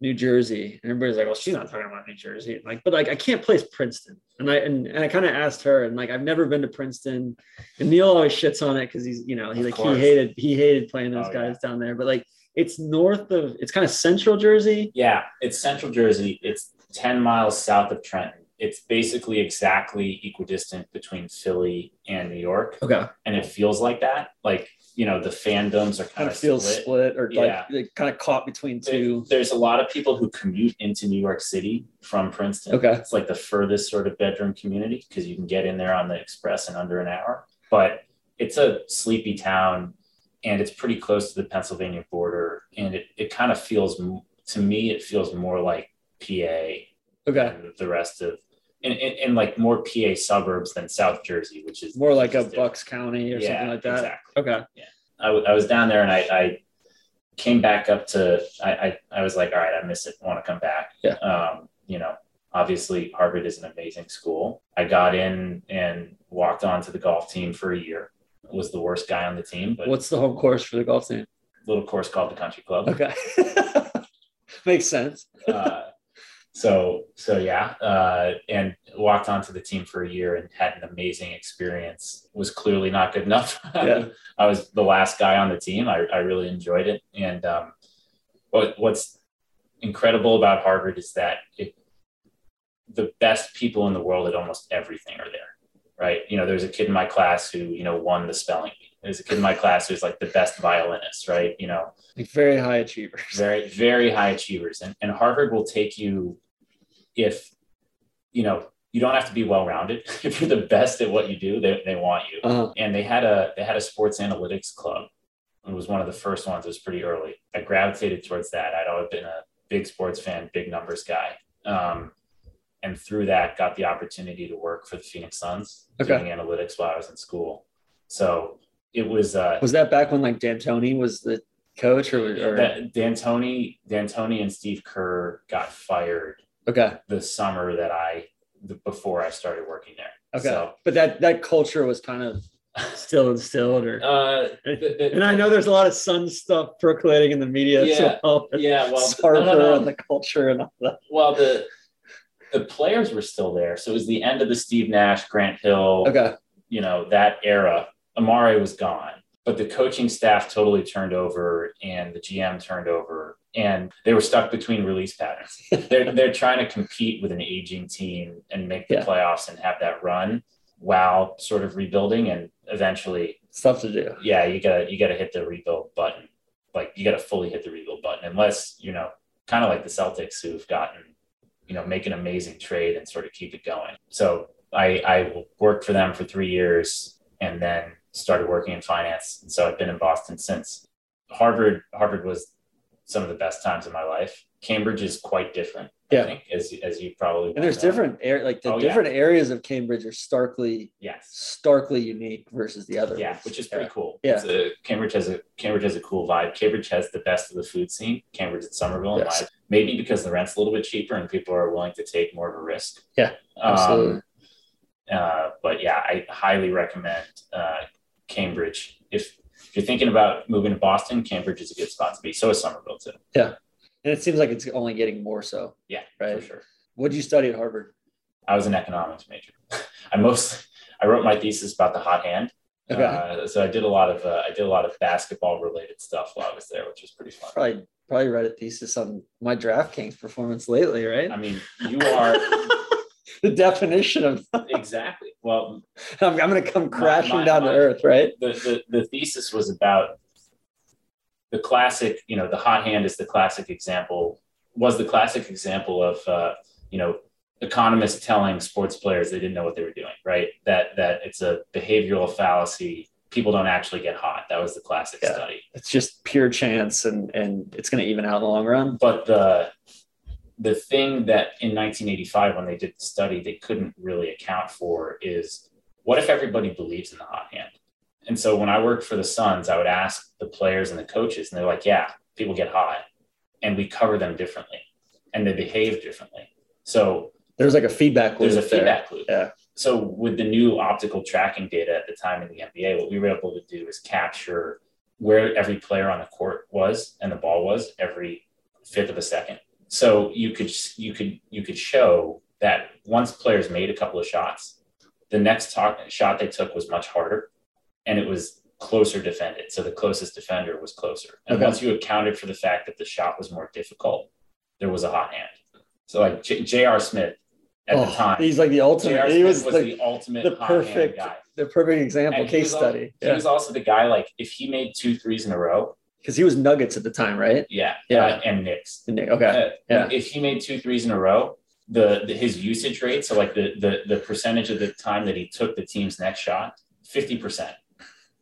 New Jersey, and everybody's like, "Well, she's not talking about New Jersey." Like, but like, I can't place Princeton, and I and, and I kind of asked her, and like, I've never been to Princeton, and Neil always shits on it because he's, you know, he like he hated he hated playing those Oh, guys down there, but like, it's north of, it's kind of central Jersey. Yeah, it's central Jersey. It's 10 miles south of Trenton. It's basically exactly equidistant between Philly and New York. Okay, And it feels like that. Like, you know, the fandoms are kind kind of feels split. split, or Yeah. like, kind of caught between There- two. There's a lot of people who commute into New York City from Princeton. Okay. It's like the furthest sort of bedroom community because you can get in there on the express in under an hour. But it's a sleepy town and it's pretty close to the Pennsylvania border. And it, it kind of feels, to me, it feels more like PA Okay, the rest of, in, in, in like more PA suburbs than South Jersey, which is more like a different. Bucks County or Yeah, something like that. Exactly. Okay, Yeah. I, w- I was down there and I, I came back up to I, I, I was like, all right, I miss it. I want to come back. Yeah. Um, you know, obviously Harvard is an amazing school. I got in and walked onto the golf team for a year. Was the worst guy on the team, but what's the home course for the golf team? little course called the Country Club. Okay. Makes sense. uh, so so yeah, uh, and walked onto the team for a year and had an amazing experience. Was clearly not good enough. Yeah. I was the last guy on the team. I, I really enjoyed it. And um, what what's incredible about Harvard is that it, the best people in the world at almost everything are there. Right. You know, there's a kid in my class who, you know, won the spelling bee. There's a kid in my class who's like the best violinist, right? You know, Like very high achievers. very, very high achievers. And, and Harvard will take you if, you know, you don't have to be well-rounded. if you're the best at what you do, they, they want you. Uh-huh. And they had a, they had a sports analytics club. It was one of the first ones. It was pretty early. I gravitated towards that. I'd always been a big sports fan, big numbers guy. Um, and through that got the opportunity to work for the Phoenix Suns Okay. doing analytics while I was in school. So it was uh Was that back when like D'Antoni was the coach or, or that D'Antoni, D'Antoni and Steve Kerr got fired okay. the summer that I the, before I started working there. Okay. So, But that that culture was kind of still instilled or uh, the- the- and I know there's a lot of Sun stuff percolating in the media as Yeah. well. yeah, well, Harper no, no, no. and the culture and all that. well, the the players were still there, so it was the end of the Steve Nash, Grant Hill, Okay. you know, that era. Amare was gone, but the coaching staff totally turned over, and the GM turned over, and they were stuck between release patterns. they're they're trying to compete with an aging team and make the Yeah. playoffs and have that run while sort of rebuilding, and eventually Stuff to do. yeah, you gotta you gotta hit the rebuild button. Like you gotta fully hit the rebuild button, unless you know, kind of like the Celtics who've gotten, you know, make an amazing trade and sort of keep it going. So I I worked for them for three years and then started working in finance. And so I've been in Boston since. Harvard Harvard was some of the best times of my life. Cambridge is quite different. Yeah. I think, as as you probably And there's know. different air like the Oh, yeah. different areas of Cambridge are starkly Yes. starkly unique versus the other Yeah, which is pretty cool. Yeah. A- Cambridge has a Cambridge has a cool vibe. Cambridge has the best of the food scene. Cambridge and Somerville, Yes. maybe because the rent's a little bit cheaper and people are willing to take more of a risk. Yeah, absolutely. Um, uh, but yeah, I highly recommend uh, Cambridge. If, if you're thinking about moving to Boston, Cambridge is a good spot to be. So is Somerville too. Yeah. And it seems like it's only getting more so. Yeah, Right. for sure. What did you study at Harvard? I was an economics major. I most I wrote my thesis about the hot hand. Okay. Uh, so I did a lot of uh, I did a lot of basketball related stuff while I was there, which was pretty fun. Probably probably read a thesis on my DraftKings performance lately, right? I mean, you are the definition of exactly. Well, I'm, I'm going to come crashing my- down my- to earth, right? the, the the thesis was about the classic. You know, the hot hand is the classic example. Was the classic example of uh, you know economists telling sports players they didn't know what they were doing, right? That that it's a behavioral fallacy. People don't actually get hot. That was the classic Yeah. study. It's just pure chance, and and it's going to even out in the long run. but the the thing that in 1985 when they did the study they couldn't really account for is what if everybody believes in the hot hand and so when i worked for the suns i would ask the players and the coaches and they're like yeah people get hot and we cover them differently and they behave differently so There's like a feedback loop. there's a there. feedback loop Yeah. so with the new optical tracking data at the time in the nba what we were able to do is capture where every player on the court was and the ball was every fifth of a second so you could you could you could show that once players made a couple of shots the next talk, shot they took was much harder and it was closer defended so the closest defender was closer and Okay. once you accounted for the fact that the shot was more difficult there was a hot hand so like J.R. Smith at Oh, the time He's like the ultimate. He was, was, like the ultimate the hot hand perfect, guy. the perfect example And case study. He Yeah, was also the guy like if he made two threes in a row, because he was Nuggets at the time, right? yeah, Yeah. uh, and Knicks. And they- Okay. Uh, yeah. If he made two threes in a row, the, the his usage rate, so like the the the percentage of the time that he took the team's next shot, fifty percent.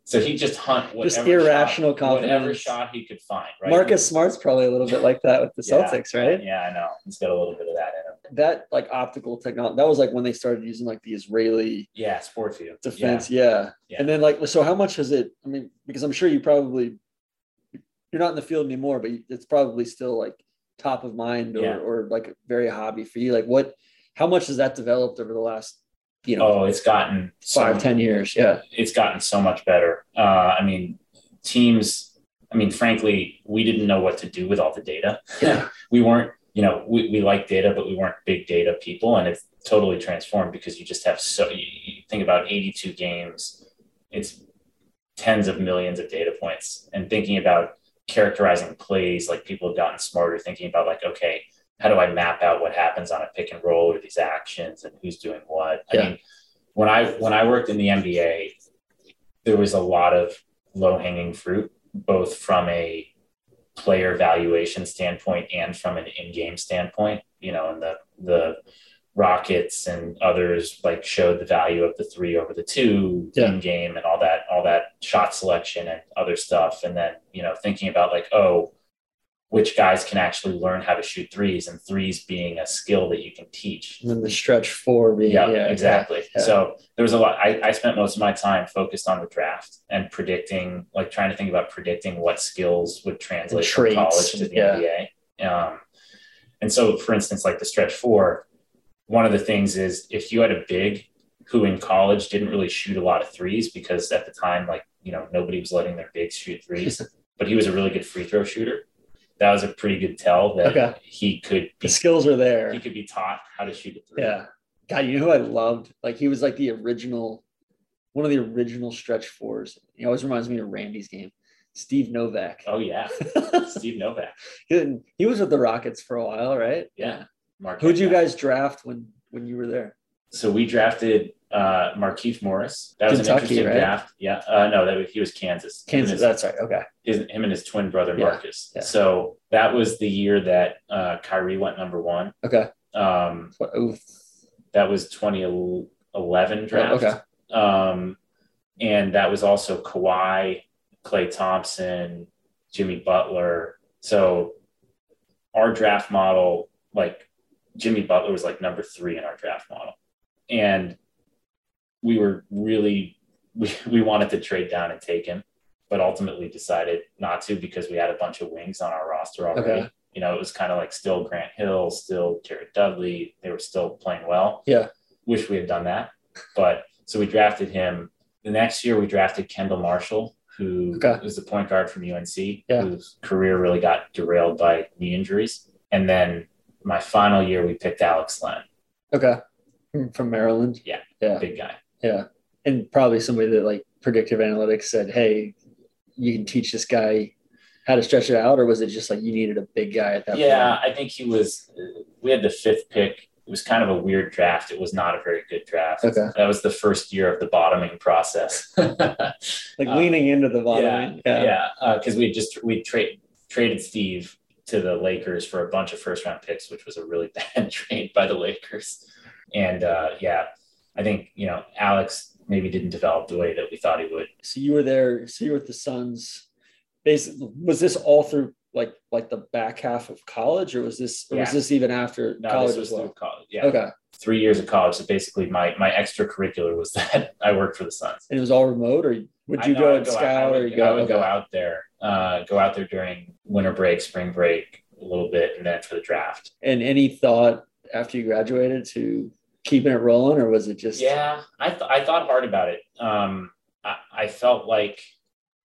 So he just hunt whatever Just irrational shot, whatever shot he could find. Right. Marcus Smart's probably a little bit like that with the Yeah. Celtics, right? Yeah, I know. He's got a little bit of that in him. That like optical technology. That was like when they started using like the Israeli Yeah, SportVU. defense. Yeah. Yeah. And then like, so how much has it? I mean, because I'm sure you probably you're not in the field anymore, but it's probably still like top of mind or, Yeah. or like very hobby for you. Like what? How much has that developed over the last, you know, Oh, it's gotten so five ten years? Yeah. it's gotten so much better. Uh, I mean, teams, I mean, frankly, we didn't know what to do with all the data. Yeah. we weren't, you know, we, we like data, but we weren't big data people. And it's totally transformed because you just have so, you, you think about 82 games, it's tens of millions of data points. And thinking about characterizing plays, like people have gotten smarter, thinking about, like, okay, how do I map out what happens on a pick and roll or these actions and who's doing what? Yeah. I mean, when I when I worked in the NBA, there was a lot of low hanging fruit, both from a player valuation standpoint and from an in-game standpoint. You know, and the the Rockets and others like showed the value of the three over the two Yeah. in game and all that, all that shot selection and other stuff. And then, you know, thinking about like, oh, which guys can actually learn how to shoot threes and threes being a skill that you can teach. And then the stretch four being Yeah, yeah, exactly. yeah. So there was a lot. I, I spent most of my time focused on the draft and predicting, like trying to think about predicting what skills would translate from college to the yeah. NBA. Um, and so, for instance, like the stretch four, one of the things is if you had a big who in college didn't really shoot a lot of threes because at the time, like you know, nobody was letting their bigs shoot threes, but he was a really good free throw shooter. That was a pretty good tell that Okay. he could The skills are there. he could be taught how to shoot a three. Yeah. God, you know who I loved? Like he was like the original, one of the original stretch fours. He always reminds me of Randy's game. Steve Novak. Oh yeah, Steve Novak. He- he was with the Rockets for a while, right? Yeah. Mark Who'd you Novak. guys draft when when you were there? So we drafted uh, Markieff Morris. That was Kentucky, an interesting right? draft. Yeah. Uh, no, that he was Kansas. Kansas. his- That's right. Okay. his, him and his twin brother Yeah, Marcus. yeah. So that was the year that uh, Kyrie went number one. Okay. Um, What- ooh, that was 2011 draft. okay. Um, and that was also Kawhi, Klay Thompson, Jimmy Butler. So our draft model, like Jimmy Butler was like number three in our draft model. And we were really, we, we wanted to trade down and take him, but ultimately decided not to because we had a bunch of wings on our roster already. Okay. You know, it was kind of like still Grant Hill, still Jared Dudley. They were still playing well. Yeah. Wish we had done that. But so we drafted him. The next year we drafted Kendall Marshall, who Okay. was the point guard from UNC, Yeah. whose career really got derailed by knee injuries. And then my final year we picked Alex Len, Okay. From- Maryland. Yeah. Yeah. big guy. Yeah. And probably somebody that like predictive analytics said, hey, you can teach this guy how to stretch it out, or was it just like you needed a big guy at that Yeah, point? I think he was. We had the fifth pick. It was kind of a weird draft. It was not a very good draft. Okay. That was the first year of the bottoming process. Like Uh, leaning into the yeah, bottom. yeah, because we just we trade traded Steve to the Lakers for a bunch of first round picks, which was a really bad trade by the Lakers. And uh, yeah, I think you know Alex maybe didn't develop the way that we thought he would. So you were there. So you were with the Suns. Basically, was this all through like like the back half of college, or was this or was this even after No, college was as well? through college. Yeah, Okay, three years of college. So basically, my my extracurricular was that I worked for the Suns. and it was all remote, or would you go I and would out- scout, I or would, you go? I would go out there, uh, go out there during winter break, spring break, a little bit, and then for the draft. And any thought after you graduated to keeping it rolling, or was it just Yeah, I th- I thought hard about it. Um, I, I felt like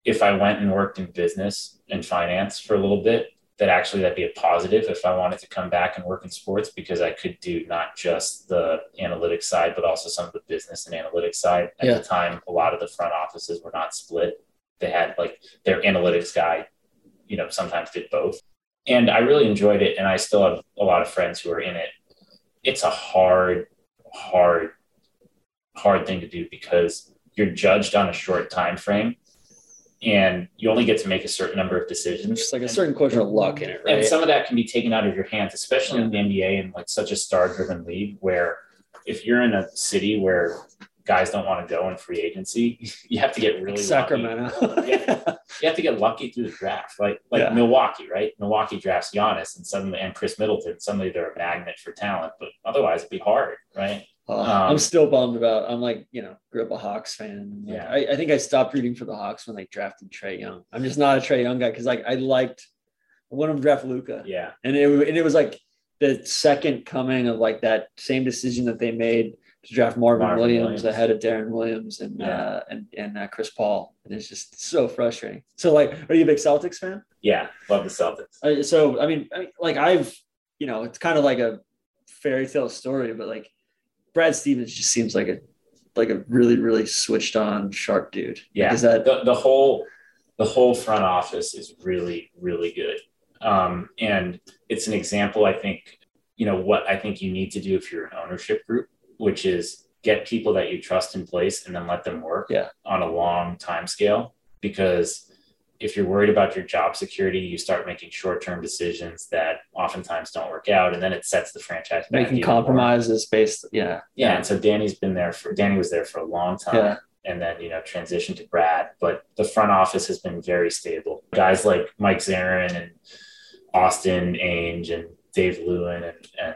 if I went and worked in business and finance for a little bit, that actually that'd be a positive if I wanted to come back and work in sports because I could do not just the analytics side, but also some of the business and analytics side. At Yeah. the time, a lot of the front offices were not split. They had like their analytics guy, you know, sometimes did both. And I really enjoyed it. And I still have a lot of friends who are in it. It's a hard, hard, hard thing to do because you're judged on a short time frame and you only get to make a certain number of decisions. just like a And- certain portion of luck in it, right? and some of that can be taken out of your hands, especially in the NBA and like such a star driven league where if you're in a city where guys don't want to go in free agency, you have to get really lucky. Sacramento. Yeah. You have to get lucky through the draft. Like like Yeah. Milwaukee, right? Milwaukee drafts Giannis and suddenly and Khris Middleton. Suddenly they're a magnet for talent, but otherwise it'd be hard, right? Oh, Um, I'm still bummed about. I'm like, you know, grew up a Hawks fan. Like, Yeah. I, I think I stopped rooting for the Hawks when they drafted Trae Young. I'm just not a Trae Young guy because like I liked I wanted to draft Luka, Yeah. and it and it was like the second coming of like that same decision that they made to draft Marvin, Marvin Williams, Williams. ahead of Deron Williams and Yeah. uh, and and uh, Chris Paul. And it's just so frustrating. So like, are you a big Celtics fan? Yeah. Love the Celtics. Uh, so I mean, I mean, like I've, you know, it's kind of like a fairy tale story, but like Brad Stevens just seems like a like a really really switched on sharp dude. Like, Yeah. is that the, the whole the whole front office is really really good um, and it's an example i think you know what i think you need to do if you're an ownership group which is get people that you trust in place and then let them work Yeah. on a long time scale because if you're worried about your job security, you start making short-term decisions that oftentimes don't work out, and then it sets the franchise back. Making compromises more. based, yeah, yeah. And so Danny's been there for Danny was there for a long time. Yeah. And then you know transitioned to Brad, but the front office has been very stable. Guys like Mike Zarren and Austin Ainge and Dave Lewin and, and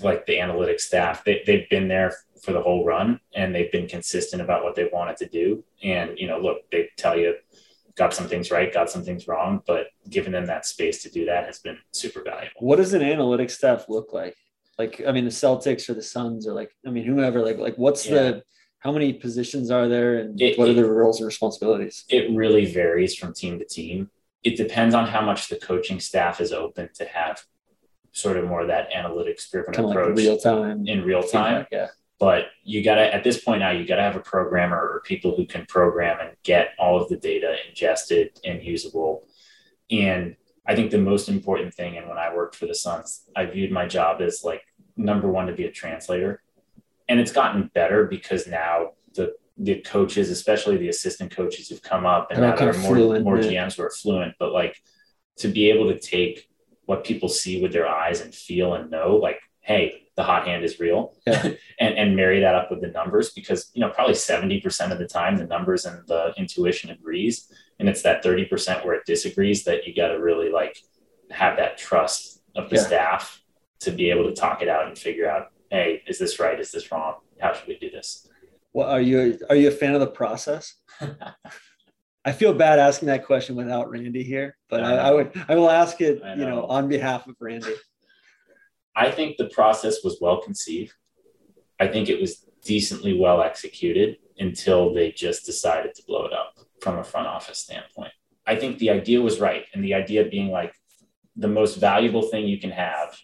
like the analytics staff, they, they've been there for the whole run and they've been consistent about what they wanted to do. And, you know, look, they tell you got some things right, got some things wrong, but giving them that space to do that has been super valuable. What does an analytics staff look like? Like, I mean, the Celtics or the Suns or like, I mean, whoever, like, like what's yeah. the, how many positions are there and it, what are the roles and responsibilities? It really varies from team to team. It depends on how much the coaching staff is open to have sort of more of that analytics driven approach like real time in real time. yeah but you got to at this point now you got to have a programmer or people who can program and get all of the data ingested and usable. And i think the most important thing and when i worked for the suns i viewed my job as like number one to be a translator. And it's gotten better because now the the coaches especially the assistant coaches who've come up and now there are more, fluent, more gms who are fluent but like to be able to take what people see with their eyes and feel and know like hey the hot hand is real. Yeah. and, and marry that up with the numbers because you know probably 70% of the time the numbers and the intuition agrees. And it's that 30% where it disagrees that you got to really like have that trust of the yeah. staff to be able to talk it out and figure out hey is this right? Is this wrong? How should we do this? Well are you are you a fan of the process? I feel bad asking that question without Randy here, but I, I, would I will ask it, you know, on behalf of Randy. I think the process was well conceived. I think it was decently well executed until they just decided to blow it up from a front office standpoint. I think the idea was right. And the idea being like the most valuable thing you can have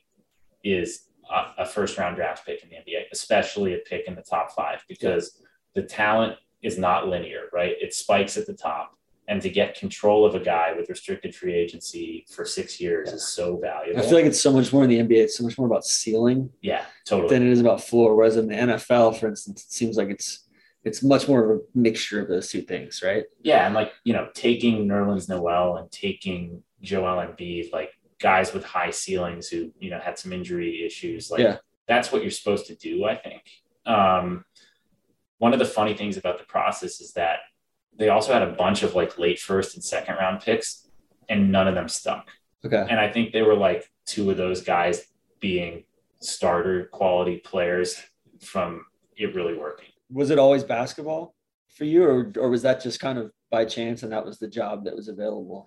is a, a first round draft pick in the NBA, especially a pick in the top five, because the talent is not linear, right? It spikes at the top and to get control of a guy with restricted free agency for six years yeah. is so valuable. I feel like it's so much more in the NBA. It's so much more about ceiling. Yeah, totally. Than it is about floor. Whereas in the NFL, for instance, it seems like it's it's much more of a mixture of those two things, right? Yeah, and like you know, taking Nerlens Noel and taking Joel Embiid, like guys with high ceilings who you know had some injury issues, like yeah. that's what you're supposed to do. I think. Um, one of the funny things about the process is that they also had a bunch of like late first and second round picks, and none of them stuck. Okay. And I think they were like two of those guys being starter quality players from it really working. Was it always basketball for you, or, or was that just kind of by chance and that was the job that was available?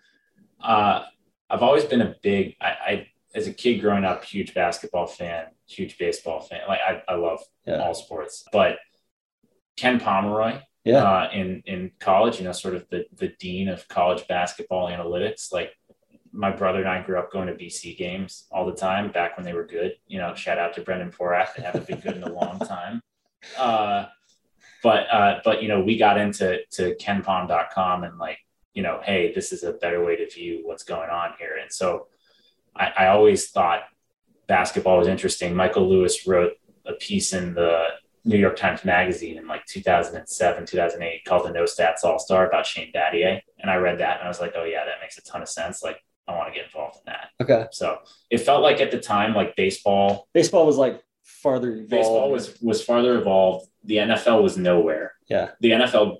Uh, I've always been a big, I, I, as a kid growing up, huge basketball fan, huge baseball fan. Like I, I love yeah. all sports, but Ken Pomeroy, yeah. uh, in in college. You know, sort of the the dean of college basketball analytics. Like my brother and I grew up going to BC games all the time back when they were good. You know, shout out to Brendan Porath. They haven't been good in a long time. Uh, but uh, but you know, we got into to kenpom.com and like, you know, hey, this is a better way to view what's going on here. And so I, I always thought basketball was interesting. Michael Lewis wrote a piece in the New York Times Magazine in like 2007, 2008 called the No Stats All Star about Shane Battier. And I read that and I was like, oh, yeah, that makes a ton of sense. Like, I want to get involved in that. Okay. So it felt like at the time, like baseball. Baseball was like farther evolved. Baseball was, was farther evolved. The NFL was nowhere. Yeah. The NFL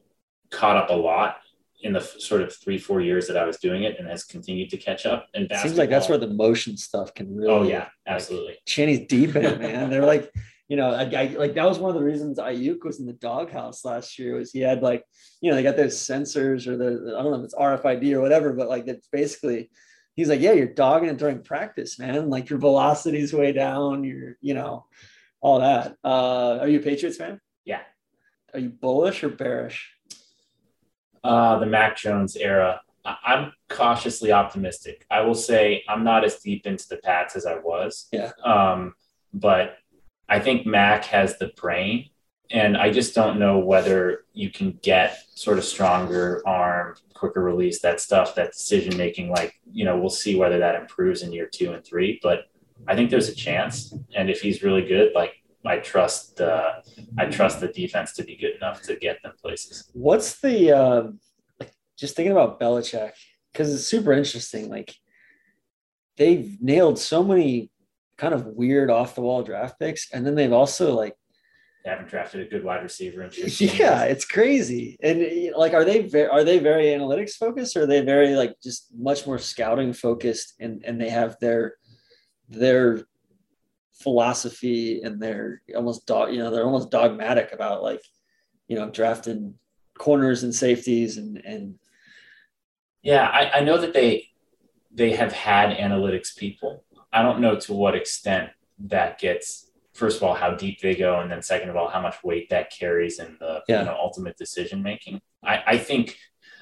caught up a lot in the sort of three, four years that I was doing it and has continued to catch up. And seems like that's where the motion stuff can really. Oh, yeah, absolutely. Like, deep in it, man. They're like, you know, I, I, like that was one of the reasons Aiyuk was in the doghouse last year was he had like, you know, they got those sensors or the, I don't know if it's RFID or whatever, but like it's basically, he's like, yeah, you're dogging it during practice, man. Like your velocity's way down, you're, you know, all that. Uh, are you a Patriots fan? Yeah. Are you bullish or bearish? Uh, the Mac Jones era. I'm cautiously optimistic. I will say I'm not as deep into the Pats as I was. Yeah. Um, but I think Mac has the brain, and I just don't know whether you can get sort of stronger arm, quicker release, that stuff, that decision making. Like, you know, we'll see whether that improves in year two and three, but I think there's a chance. And if he's really good, like, I trust uh, I trust the defense to be good enough to get them places. What's the uh, just thinking about Belichick because it's super interesting. Like they've nailed so many kind of weird off the wall draft picks, and then they've also like They haven't drafted a good wide receiver in 15 yeah, years. it's crazy. And like, are they very, are they very analytics focused, or are they very like just much more scouting focused, and and they have their their philosophy and they're almost dog, you know, they're almost dogmatic about like, you know, drafting corners and safeties and and Yeah, I, I know that they they have had analytics people. I don't know to what extent that gets first of all how deep they go, and then second of all how much weight that carries in the Yeah. you know ultimate decision making. I, I think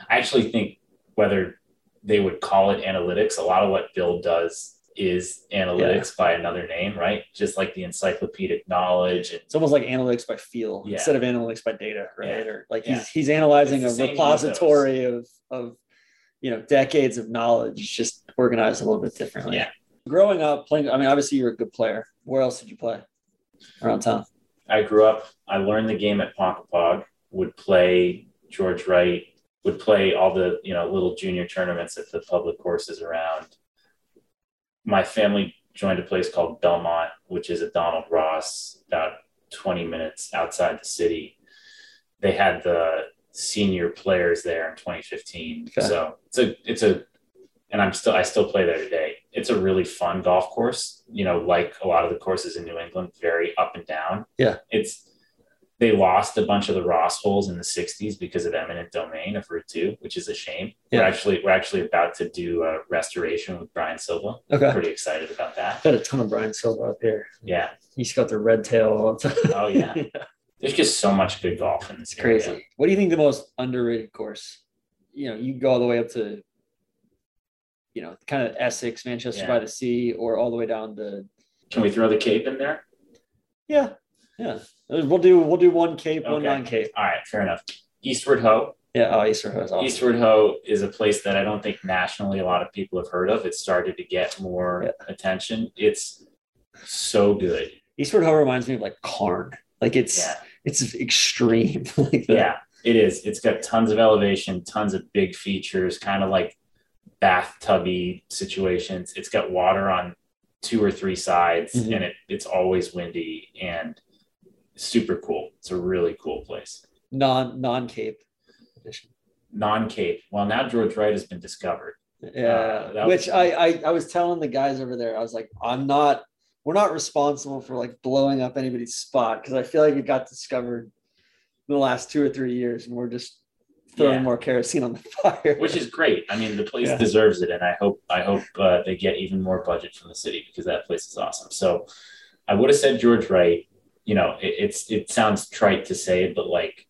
I actually think whether they would call it analytics, a lot of what Bill does is analytics by another name, right? Just like the encyclopedic knowledge it's almost like analytics by feel Yeah. instead of analytics by data, right? Yeah. Or like Yeah. he's he's analyzing a repository of of you know decades of knowledge, just organized a little bit differently. Yeah. Growing up playing, I mean, obviously you're a good player. Where else did you play around town? I grew up, I learned the game at Ponkapog, would play George Wright, would play all the, you know, little junior tournaments at the public courses around. My family joined a place called Belmont, which is at Donald Ross, about 20 minutes outside the city. They had the senior players there in 2015. Okay. So it's a, it's a, and I'm still, I still play there today. It's a really fun golf course, you know, like a lot of the courses in New England, very up and down. Yeah. It's, they lost a bunch of the Ross holes in the 60s because of eminent domain of Route 2, which is a shame. Yeah. We're actually we're actually about to do a restoration with Brian Silva. Okay. Pretty excited about that. Got a ton of Brian Silva up here. Yeah. He's got the red tail all the time. Oh, yeah. There's just so much good golf in this It's crazy. What do you think the most underrated course? You know, you go all the way up to, you know, kind of Essex, Manchester Yeah. by the Sea, or all the way down to Can we throw the Cape in there? yeah, yeah. We'll do we'll do one Cape, one Okay. non-Cape. All right, fair enough. Eastward Ho. Yeah, oh, Eastward Ho is awesome. Eastward Ho is a place that I don't think nationally a lot of people have heard of. It started to get more Yeah. attention. It's so good. Eastward Ho reminds me of like Karn. Like it's Yeah. it's extreme. like Yeah, it is. It's got tons of elevation, tons of big features, kind of like bathtubby situations. It's got water on two or three sides, Mhm. and it, it's always windy and super cool. It's a really cool place. non non Cape edition. Non Cape. Well, now George Wright has been discovered. Yeah, Uh, which was- I, I I was telling the guys over there, I was like, I'm not, we're not responsible for like blowing up anybody's spot because I feel like it got discovered in the last two or three years, and we're just throwing Yeah. more kerosene on the fire. Which is great. I mean, the place Yeah. deserves it, and I hope I hope uh, they get even more budget from the city because that place is awesome. So, I would have said George Wright. You know, it, it's it sounds trite to say, but like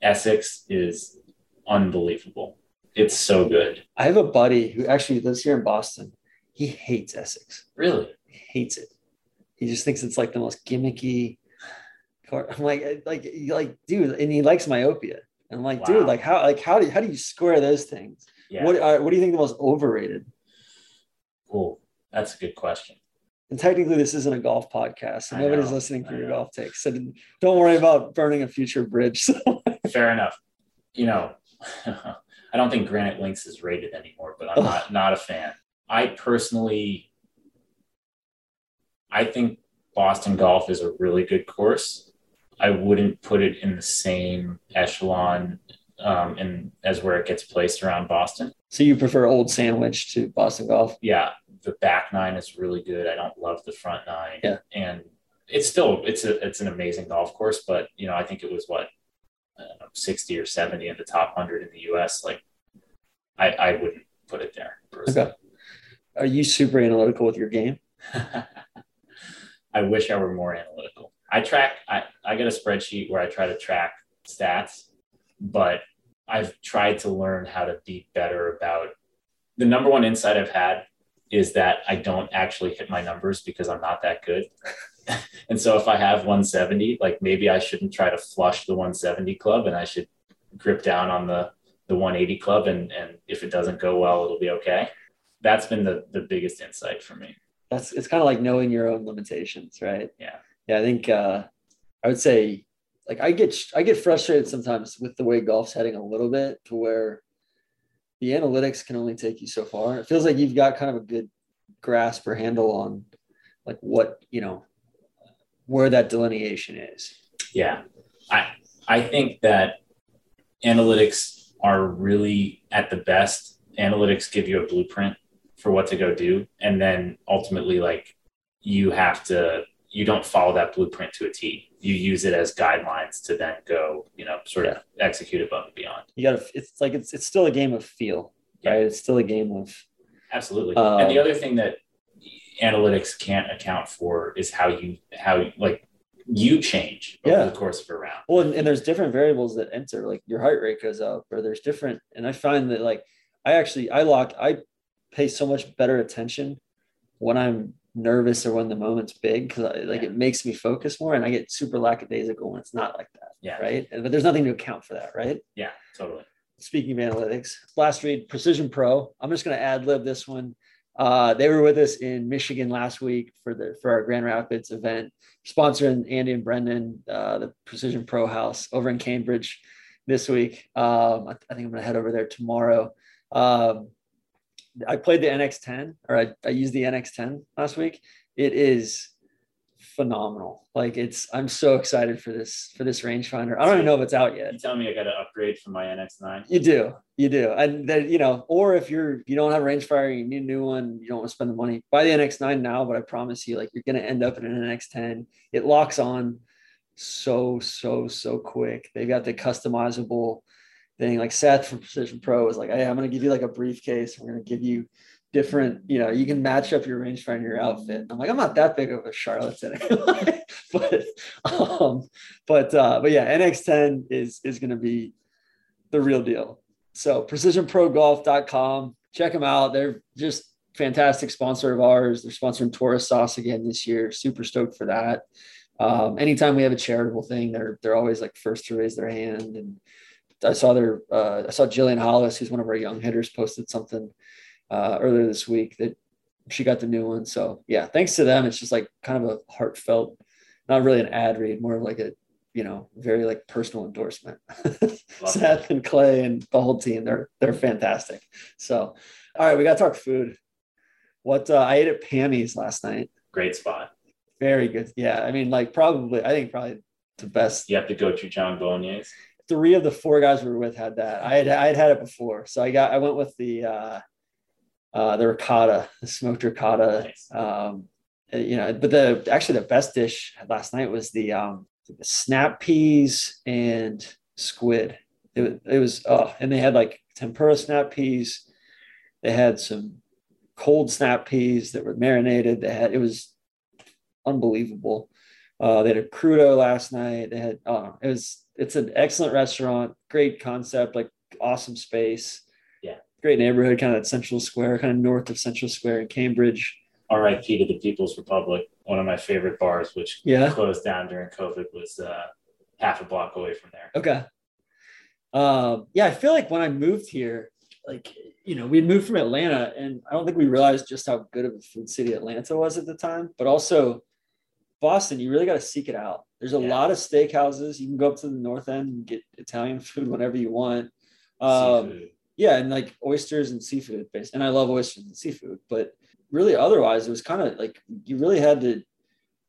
Essex is unbelievable. It's so good. I have a buddy who actually lives here in Boston. He hates Essex. Really? He hates it. He just thinks it's like the most gimmicky. Car. I'm like, like, like, dude, and he likes myopia. And I'm like, Wow. dude, like, how, like, how do how do you square those things? Yeah. What, uh, what do you think the most overrated? Cool. That's a good question. And technically, this isn't a golf podcast, so I nobody's know, listening for your golf takes. So don't worry about burning a future bridge. So Fair enough. You know, I don't think Granite Links is rated anymore, but I'm Ugh. not not a fan. I personally, I think Boston Golf is a really good course. I wouldn't put it in the same echelon um, and as where it gets placed around Boston. So you prefer Old Sandwich to Boston Golf? Yeah, the back nine is really good. I don't love the front nine. Yeah. and it's still it's a it's an amazing golf course, but you know I think it was what know, sixty or seventy in the top hundred in the U.S. Like, I I wouldn't put it there. Personally. Okay. Are you super analytical with your game? I wish I were more analytical. I track, I, I get a spreadsheet where I try to track stats, but I've tried to learn how to be better about the number one insight I've had is that I don't actually hit my numbers because I'm not that good. and so if I have 170, like maybe I shouldn't try to flush the 170 club and I should grip down on the the 180 club and and if it doesn't go well, it'll be okay. That's been the the biggest insight for me. That's it's kind of like knowing your own limitations, right? Yeah. Yeah, I think uh, I would say like I get I get frustrated sometimes with the way golf's heading a little bit to where the analytics can only take you so far. It feels like you've got kind of a good grasp or handle on like what you know where that delineation is. Yeah, I I think that analytics are really at the best. Analytics give you a blueprint for what to go do, and then ultimately, like you have to you don't follow that blueprint to a T. You use it as guidelines to then go, you know, sort of execute above and beyond. You got to. It's like it's it's still a game of feel, right? It's still a game of absolutely. Um, and the other thing that analytics can't account for is how you how like you change over yeah. the course of a round. Well, and, and, there's different variables that enter, like your heart rate goes up, or there's different. And I find that like I actually I lock I pay so much better attention when I'm nervous or when the moment's big because like yeah. it makes me focus more, and I get super lackadaisical when it's not like that. Yeah. Right. But there's nothing to account for that, right? Yeah. Totally. Speaking of analytics, last read Precision Pro. I'm just going to ad lib this one. Uh, they were with us in Michigan last week for the for our Grand Rapids event, sponsoring Andy and Brendan, uh, the Precision Pro House over in Cambridge this week. Um, I, I, think I'm going to head over there tomorrow. Um, I played the NX10, or I, I used the NX10 last week. It is phenomenal. Like it's, I'm so excited for this for this rangefinder. I don't even know if it's out yet. You tell me I got to upgrade from my NX9. You do, you do, and then you know, or if you're you don't have a rangefinder, you need a new one, you don't want to spend the money, buy the NX9 now. But I promise you, like you're gonna end up in an NX10. It locks on so so so quick. They've got the customizable thing. Like Seth from Precision Pro was like, hey, I'm gonna give you like a briefcase. We're gonna give you different, you know, you can match up your rangefinder in your outfit. I'm like, I'm not that big of a charlatan, but, um, but, uh, but yeah, NX10 is, is going to be the real deal. So precisionprogolf.com, check them out. They're just fantastic sponsor of ours. They're sponsoring Tourist Sauce again this year. Super stoked for that. Um, anytime we have a charitable thing, they're, they're always like first to raise their hand. And I saw their, uh, I saw Jillian Hollis, who's one of our young hitters posted something uh, earlier this week that she got the new one. So yeah, thanks to them. It's just like kind of a heartfelt, not really an ad read, more like a, you know, very like personal endorsement. Seth and Clay and the whole team, they're, they're fantastic. So, all right, we got to talk food. What uh, I ate at Pammy's last night. Great spot. Very good. Yeah. I mean, like probably, I think probably the best. You have to go to John Bolognese. Three of the four guys we were with had that. I had, I had had it before. So I got, I went with the, uh, uh, the ricotta, the smoked ricotta. Nice. Um, you know, but the actually the best dish last night was the um, the snap peas and squid. It, it was oh, and they had like tempura snap peas. They had some cold snap peas that were marinated. They had it was unbelievable. Uh, they had a crudo last night. They had oh, it was it's an excellent restaurant, great concept, like awesome space Yeah. great neighborhood, kind of Central Square, kind of north of Central Square in Cambridge. RIP to the People's Republic, one of my favorite bars, which yeah. closed down during COVID, was uh, half a block away from there. Okay. Um, yeah, I feel like when I moved here, like you know, we'd moved from Atlanta, and I don't think we realized just how good of a food city Atlanta was at the time. But also, Boston, you really got to seek it out. There's a yeah. lot of steakhouses. You can go up to the north end and get Italian food whenever you want. Um, yeah, and like oysters and seafood based. And I love oysters and seafood, but really otherwise it was kind of like you really had to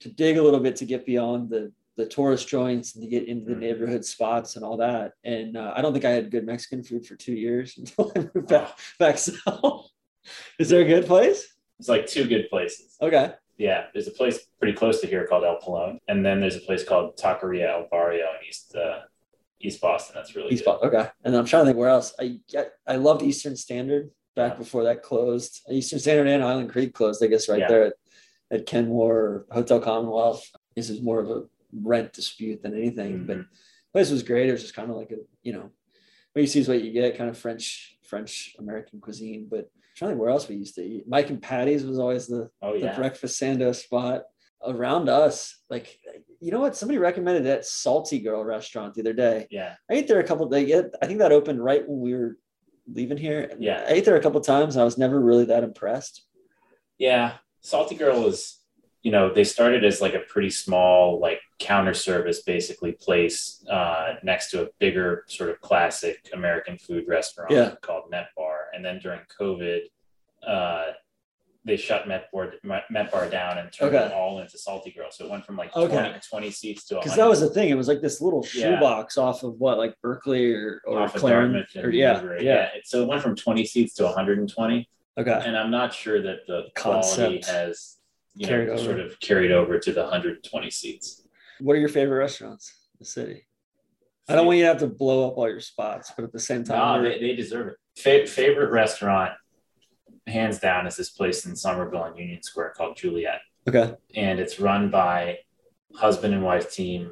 to dig a little bit to get beyond the the tourist joints and to get into the mm-hmm. neighborhood spots and all that. And uh, I don't think I had good Mexican food for two years until I moved back, back south. Is there a good place? It's like two good places. Okay. Yeah, there's a place pretty close to here called El Pelon, and then there's a place called Taqueria El Barrio in East uh, East Boston. That's really East Boston. Okay. And I'm trying to think where else. I I loved Eastern Standard back yeah. before that closed. Eastern Standard and Island Creek closed, I guess, right yeah. there at, at Kenmore Hotel Commonwealth. This is more of a rent dispute than anything. Mm-hmm. But place was great. It was just kind of like a, you know, what you see is what you get, kind of French, French American cuisine. But trying to think where else we used to eat. Mike and Patty's was always the, oh, yeah. the breakfast sando spot around us. Like you know what? Somebody recommended that Salty Girl restaurant the other day. Yeah. I ate there a couple days. I think that opened right when we were leaving here. Yeah. I ate there a couple times. and I was never really that impressed. Yeah. Salty Girl was, you know, they started as like a pretty small, like counter service basically place uh, next to a bigger sort of classic American food restaurant yeah. called Met Bar. And then during COVID, uh, they shut Met Bar, Met Bar down and turned Okay. it all into Salty Girl. So it went from like Okay. 20, 20 seats to Because that was the thing. It was like this little Yeah. shoebox off of what, like Berkeley or, or off of Clarendon. Dartmouth and Or, yeah, Newbury. yeah. So it went from 20 seats to 120. Okay. And I'm not sure that the quality Concept has you know, sort of carried over to the 120 seats. What are your favorite restaurants in the city? I don't want you to have to blow up all your spots, but at the same time, are- they, they deserve it. Fa- favorite restaurant, hands down, is this place in Somerville on Union Square called Juliet. okay. and it's run by husband and wife team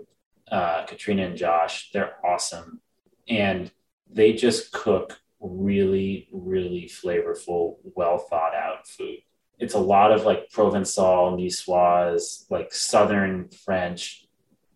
uh, katrina and josh. They're awesome. And they just cook really really flavorful well thought out food. It's a lot of like provençal niçoise like southern french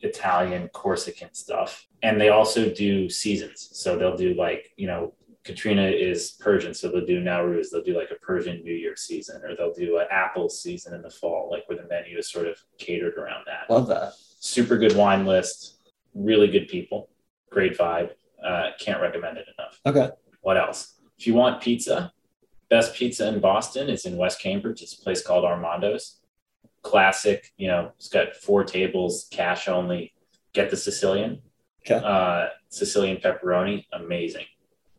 italian corsican stuff. And they also do seasons. So they'll do like you know Katrina is Persian, so they'll do Nowruz. They'll do like a Persian New Year season, or they'll do an apple season in the fall, like where the menu is sort of catered around that. Love that. Super good wine list, really good people, great vibe. Uh, can't recommend it enough. Okay. What else? If you want pizza, best pizza in Boston is in West Cambridge. It's a place called Armando's. Classic, you know, it's got four tables, cash only. Get the Sicilian. Okay. Uh, Sicilian pepperoni, amazing.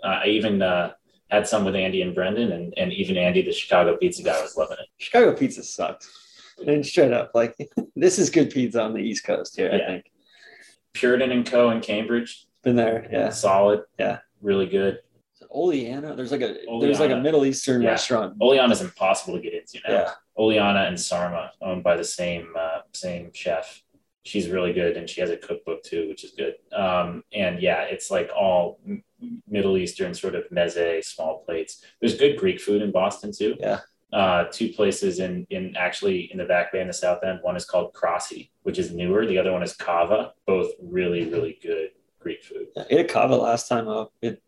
Uh, I even uh, had some with Andy and Brendan, and, and even Andy, the Chicago pizza guy, was loving it. Chicago pizza sucks. And straight up, like this is good pizza on the East Coast here. I think Puritan and Co. in Cambridge, been there. Yeah. solid. Yeah. really good. Oleana. There's like a there's like a Middle Eastern Yeah. restaurant. Oleana is impossible to get into now. Yeah. Oleana and Sarma, owned by the same uh, same chef. She's really good, and she has a cookbook too, which is good. Um, and yeah, it's like all M- Middle Eastern sort of meze, small plates. There's good Greek food in Boston too. Yeah. Uh, two places in in actually in the Back Bay in the South End. One is called Krasi, which is newer. The other one is Kava. Both really really good Greek food. I ate a kava last time up. It,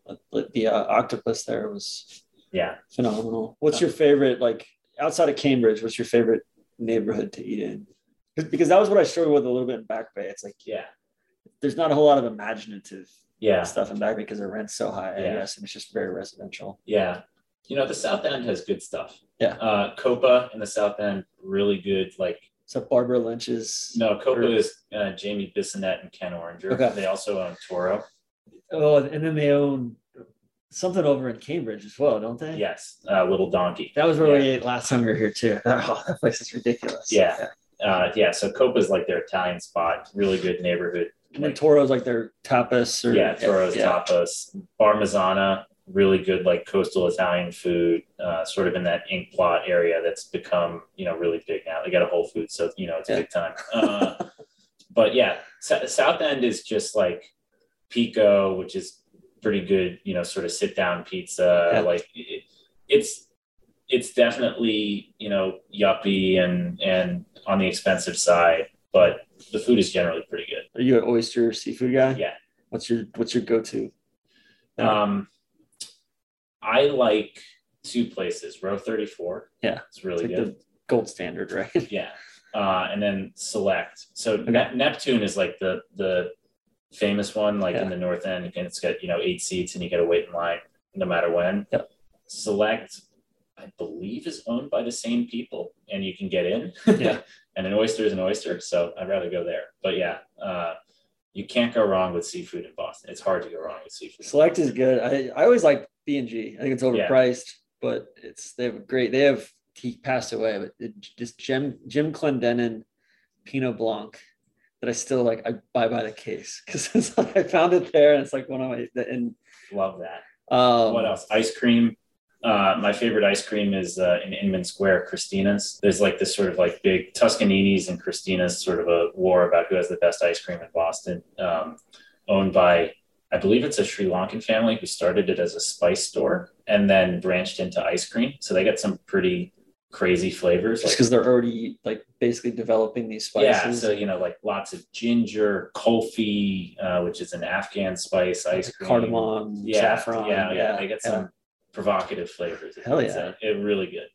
the uh, octopus there was Yeah. phenomenal. What's your favorite like outside of Cambridge? What's your favorite neighborhood to eat in? 'Cause- that was what I struggled with a little bit in Back Bay. It's like Yeah. there's not a whole lot of imaginative Yeah. stuff in Back Bay because the rent's so high. I guess and it's just very residential. Yeah. You know, the South End has good stuff. Yeah. Uh, Coppa in the South End, really good. Like, So Barbara Lynch's. no, Coppa Or- is uh, Jamie Bissonnette and Ken Oringer. Okay. They also own Toro. Oh, and then they own something over in Cambridge as well, don't they? Yes. Uh, Little Donkey. That was where we ate last time we were here too. Oh, that place is ridiculous. Yeah. Uh, yeah. So Coppa is like their Italian spot. Really good neighborhood. And then Like, Toro's like their tapas or yeah. Toro's yeah. tapas. Bar Mezzana, really good like coastal Italian food, uh, sort of in that Ink Block area that's become, you know, really big now. They got a Whole Foods. So, you know, it's a big time. Uh, but yeah, S- South End is just like Picco, which is pretty good, you know, sort of sit down pizza. Yeah. Like it, it's it's definitely you know yuppie and and on the expensive side, but the food is generally pretty good. Are you an oyster seafood guy? Yeah. What's your What's your go to? Um, I like two places. Row thirty four. Yeah. it's really It's like good. the gold standard, right? Yeah. Uh, and then select. So Okay. Ne- Neptune is like the the famous one, like in the north end, and it's got you know eight seats, and you got to wait in line no matter when. Yep. Select, I believe, is owned by the same people, and you can get in. Yeah. and an oyster is an oyster, so I'd rather go there. But yeah, uh, you can't go wrong with seafood in Boston. It's hard to go wrong with seafood. Select is good. I, I always like B and G. I think it's Yeah. overpriced, but it's they have a great. They have he passed away, but it, this Jim Jim Clendenen Pinot Blanc that I still like. I buy by the case because I found it there, and it's like one of my and Love that. um, what else? Ice cream. Uh, my favorite ice cream is uh, in Inman Square, Christina's. There's like this sort of like big Toscanini's and Christina's sort of a war about who has the best ice cream in Boston. Um, owned by, I believe it's a Sri Lankan family who started it as a spice store and then branched into ice cream. So they got some pretty crazy flavors. Just Like, because they're already like basically developing these spices. yeah, so you know, like lots of ginger, kulfi, uh, which is an Afghan spice ice cream cardamom, yeah, saffron. Yeah, yeah, they get yeah. some provocative flavors. Hell yeah. it really good.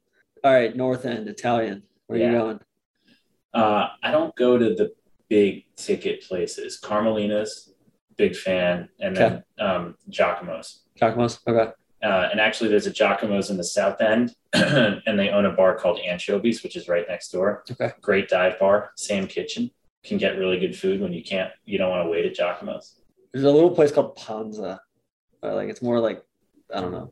All right, North End Italian. Where are you going? Uh, I don't go to the big ticket places. Carmelina's, big fan, and then um, Giacomo's. Giacomo's. Okay. Uh, and actually, there's a Giacomo's in the South End, and they own a bar called Anchovies, which is right next door. Okay. Great dive bar, same kitchen. Can get really good food when you can't, you don't want to wait at Giacomo's. There's a little place called Panza. Like it's more like I don't know,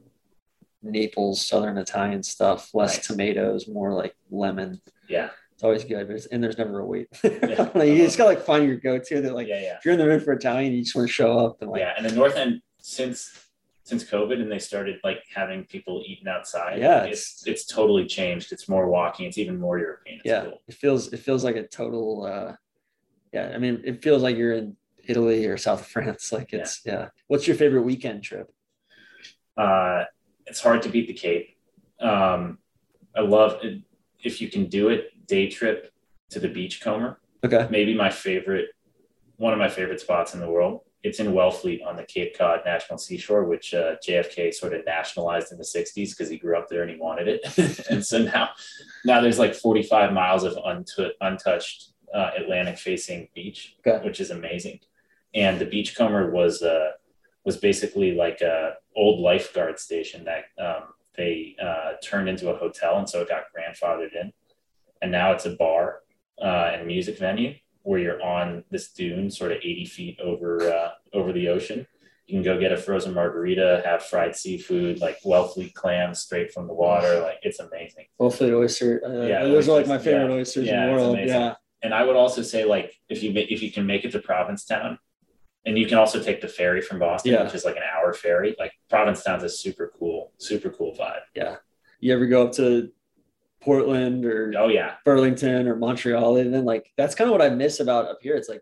Naples, Southern Italian stuff. Less Nice. tomatoes, more like lemon. Yeah. It's always good, but it's, and there's never a wait. Yeah. Like, you just gotta like find your go-to. That like yeah, yeah. if you're in the mood for Italian, you just want to show up and like yeah. And the North End, since since COVID, and they started like having people eating outside. Yeah, it's it's totally changed. It's more walking. It's even more European. It's yeah, cool. it feels it feels like a total. uh Yeah, I mean, it feels like you're in Italy or south of France. Like it's yeah. What's your favorite weekend trip? Uh, it's hard to beat the Cape. Um, I love it. if you can do it. Day trip to the Beachcomber. Okay. maybe my favorite, one of my favorite spots in the world. It's in Wellfleet on the Cape Cod National Seashore, which uh, JFK sort of nationalized in the '60s because he grew up there and he wanted it. and so now, now there's like 45 miles of untu- untouched uh, Atlantic-facing beach, Okay. which is amazing. And the Beachcomber was uh, was basically like a old lifeguard station that um, they uh, turned into a hotel, and so it got grandfathered in. And now it's a bar uh, and music venue where you're on this dune, sort of 80 feet over uh, over the ocean. You can go get a frozen margarita, have fried seafood, like Wellfleet clams straight from the water. Like it's amazing. Wellfleet oyster. Uh, Yeah, those are like my favorite yeah. oysters Yeah, in the world. Yeah. And I would also say like if you if you can make it to Provincetown, and you can also take the ferry from Boston, Yeah. which is like an hour ferry. Like Provincetown's a super cool, super cool vibe. Yeah. You ever go up to Portland or Oh yeah, Burlington or Montreal? And then like that's kind of what I miss about up here. It's like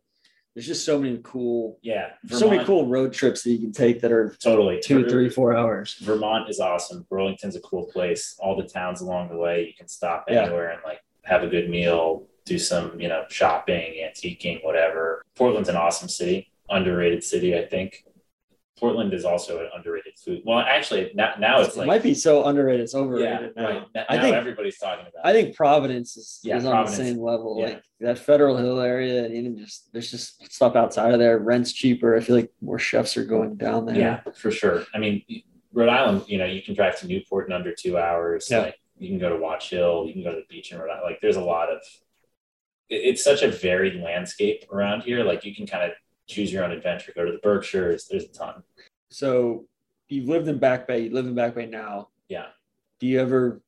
there's just so many cool, yeah. so many cool road trips that you can take that are Totally two, three, four hours. Vermont is awesome. Burlington's a cool place. All the towns along the way, you can stop Yeah. anywhere and like have a good meal, do some, you know, shopping, antiquing, whatever. Portland's an awesome city, underrated city, I think. Portland is also an underrated food. Well, actually, now, now it's it like, might be so underrated. It's yeah, overrated now. right. Now, I think everybody's talking about. I it. think Providence is, Yeah, is on the same level. Yeah. Like that Federal Hill area, and even just there's just stuff outside of there. Rent's cheaper. I feel like more chefs are going down there. Yeah, for sure. I mean, Rhode Island, you know, you can drive to Newport in under two hours. Yeah. Like you can go to Watch Hill, you can go to the beach in Rhode Island. Like there's a lot of it- it's such a varied landscape around here. Like you can kind of choose your own adventure, go to the Berkshires, there's a ton. So you've lived in Back Bay. You live in Back Bay now. Yeah. Do you ever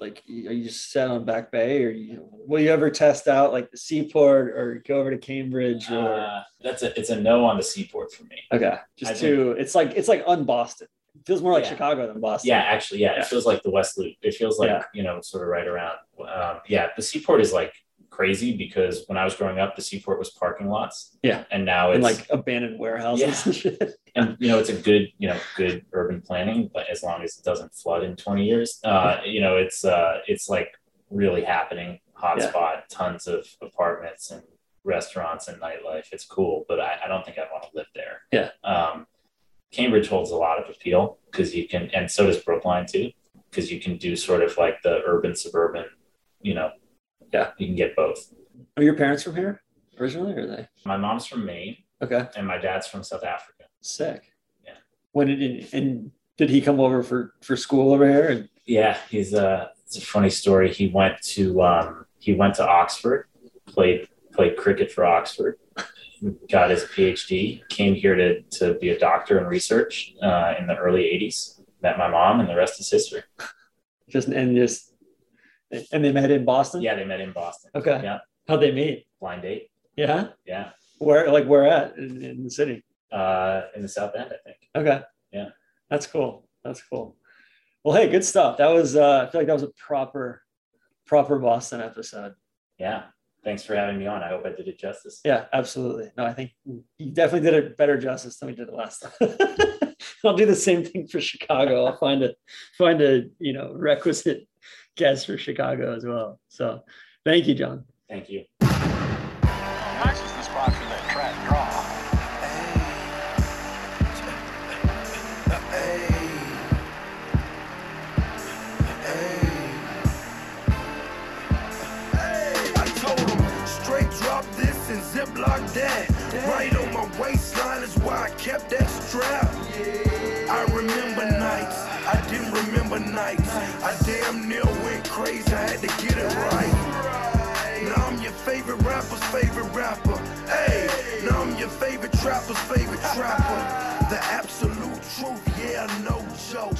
like are you just set on Back Bay, or you will you ever test out like the seaport or go over to Cambridge or Uh, that's a it's a no on the seaport for me. okay, I just to it's like it's like un-Boston. It feels more like Yeah. Chicago than Boston. Yeah, actually, yeah, Yeah. it feels like the West Loop. It feels like Yeah. you know, sort of right around. Um, yeah, the seaport is like crazy because when I was growing up, the seaport was parking lots. Yeah. and now it's and like abandoned warehouses Yeah. and shit. and you know it's a good you know good urban planning but as long as it doesn't flood in 20 years uh you know it's uh it's like really happening hotspot tons of apartments and restaurants and nightlife it's cool but i, I don't think i want to live there Yeah. um cambridge holds a lot of appeal because you can and so does brookline too because you can do sort of like the urban suburban you know Yeah. you can get both Are your parents from here originally, or are they? my mom's from maine Okay, and my dad's from south africa sick. Yeah. When did and did he come over for for school over here? And Yeah, he's a. It's a funny story. He went to um, he went to Oxford, played played cricket for Oxford, got his PhD, came here to to be a doctor in research uh, in the early '80s. Met my mom, and the rest is history. just and just and they met in Boston. Yeah, they met in Boston. Okay. Yeah. How'd they meet? Blind date. Yeah. Yeah, Where like where at in, in the city? uh, in the South End, I think. Okay. Yeah. That's cool. That's cool. Well, hey, good stuff. That was uh I feel like that was a proper proper Boston episode. Yeah. Thanks for having me on. I hope I did it justice. Yeah, absolutely. No, I think you definitely did it better justice than we did it last time. I'll do the same thing for Chicago. I'll find a find a you know requisite guest for Chicago as well. So thank you, John. Thank you. Nice is the spot for that Trap Draw. I straight drop this and ziplock that. Right on my waistline is why I kept that strap. Trapper's favorite trapper. The absolute truth, yeah, no joke.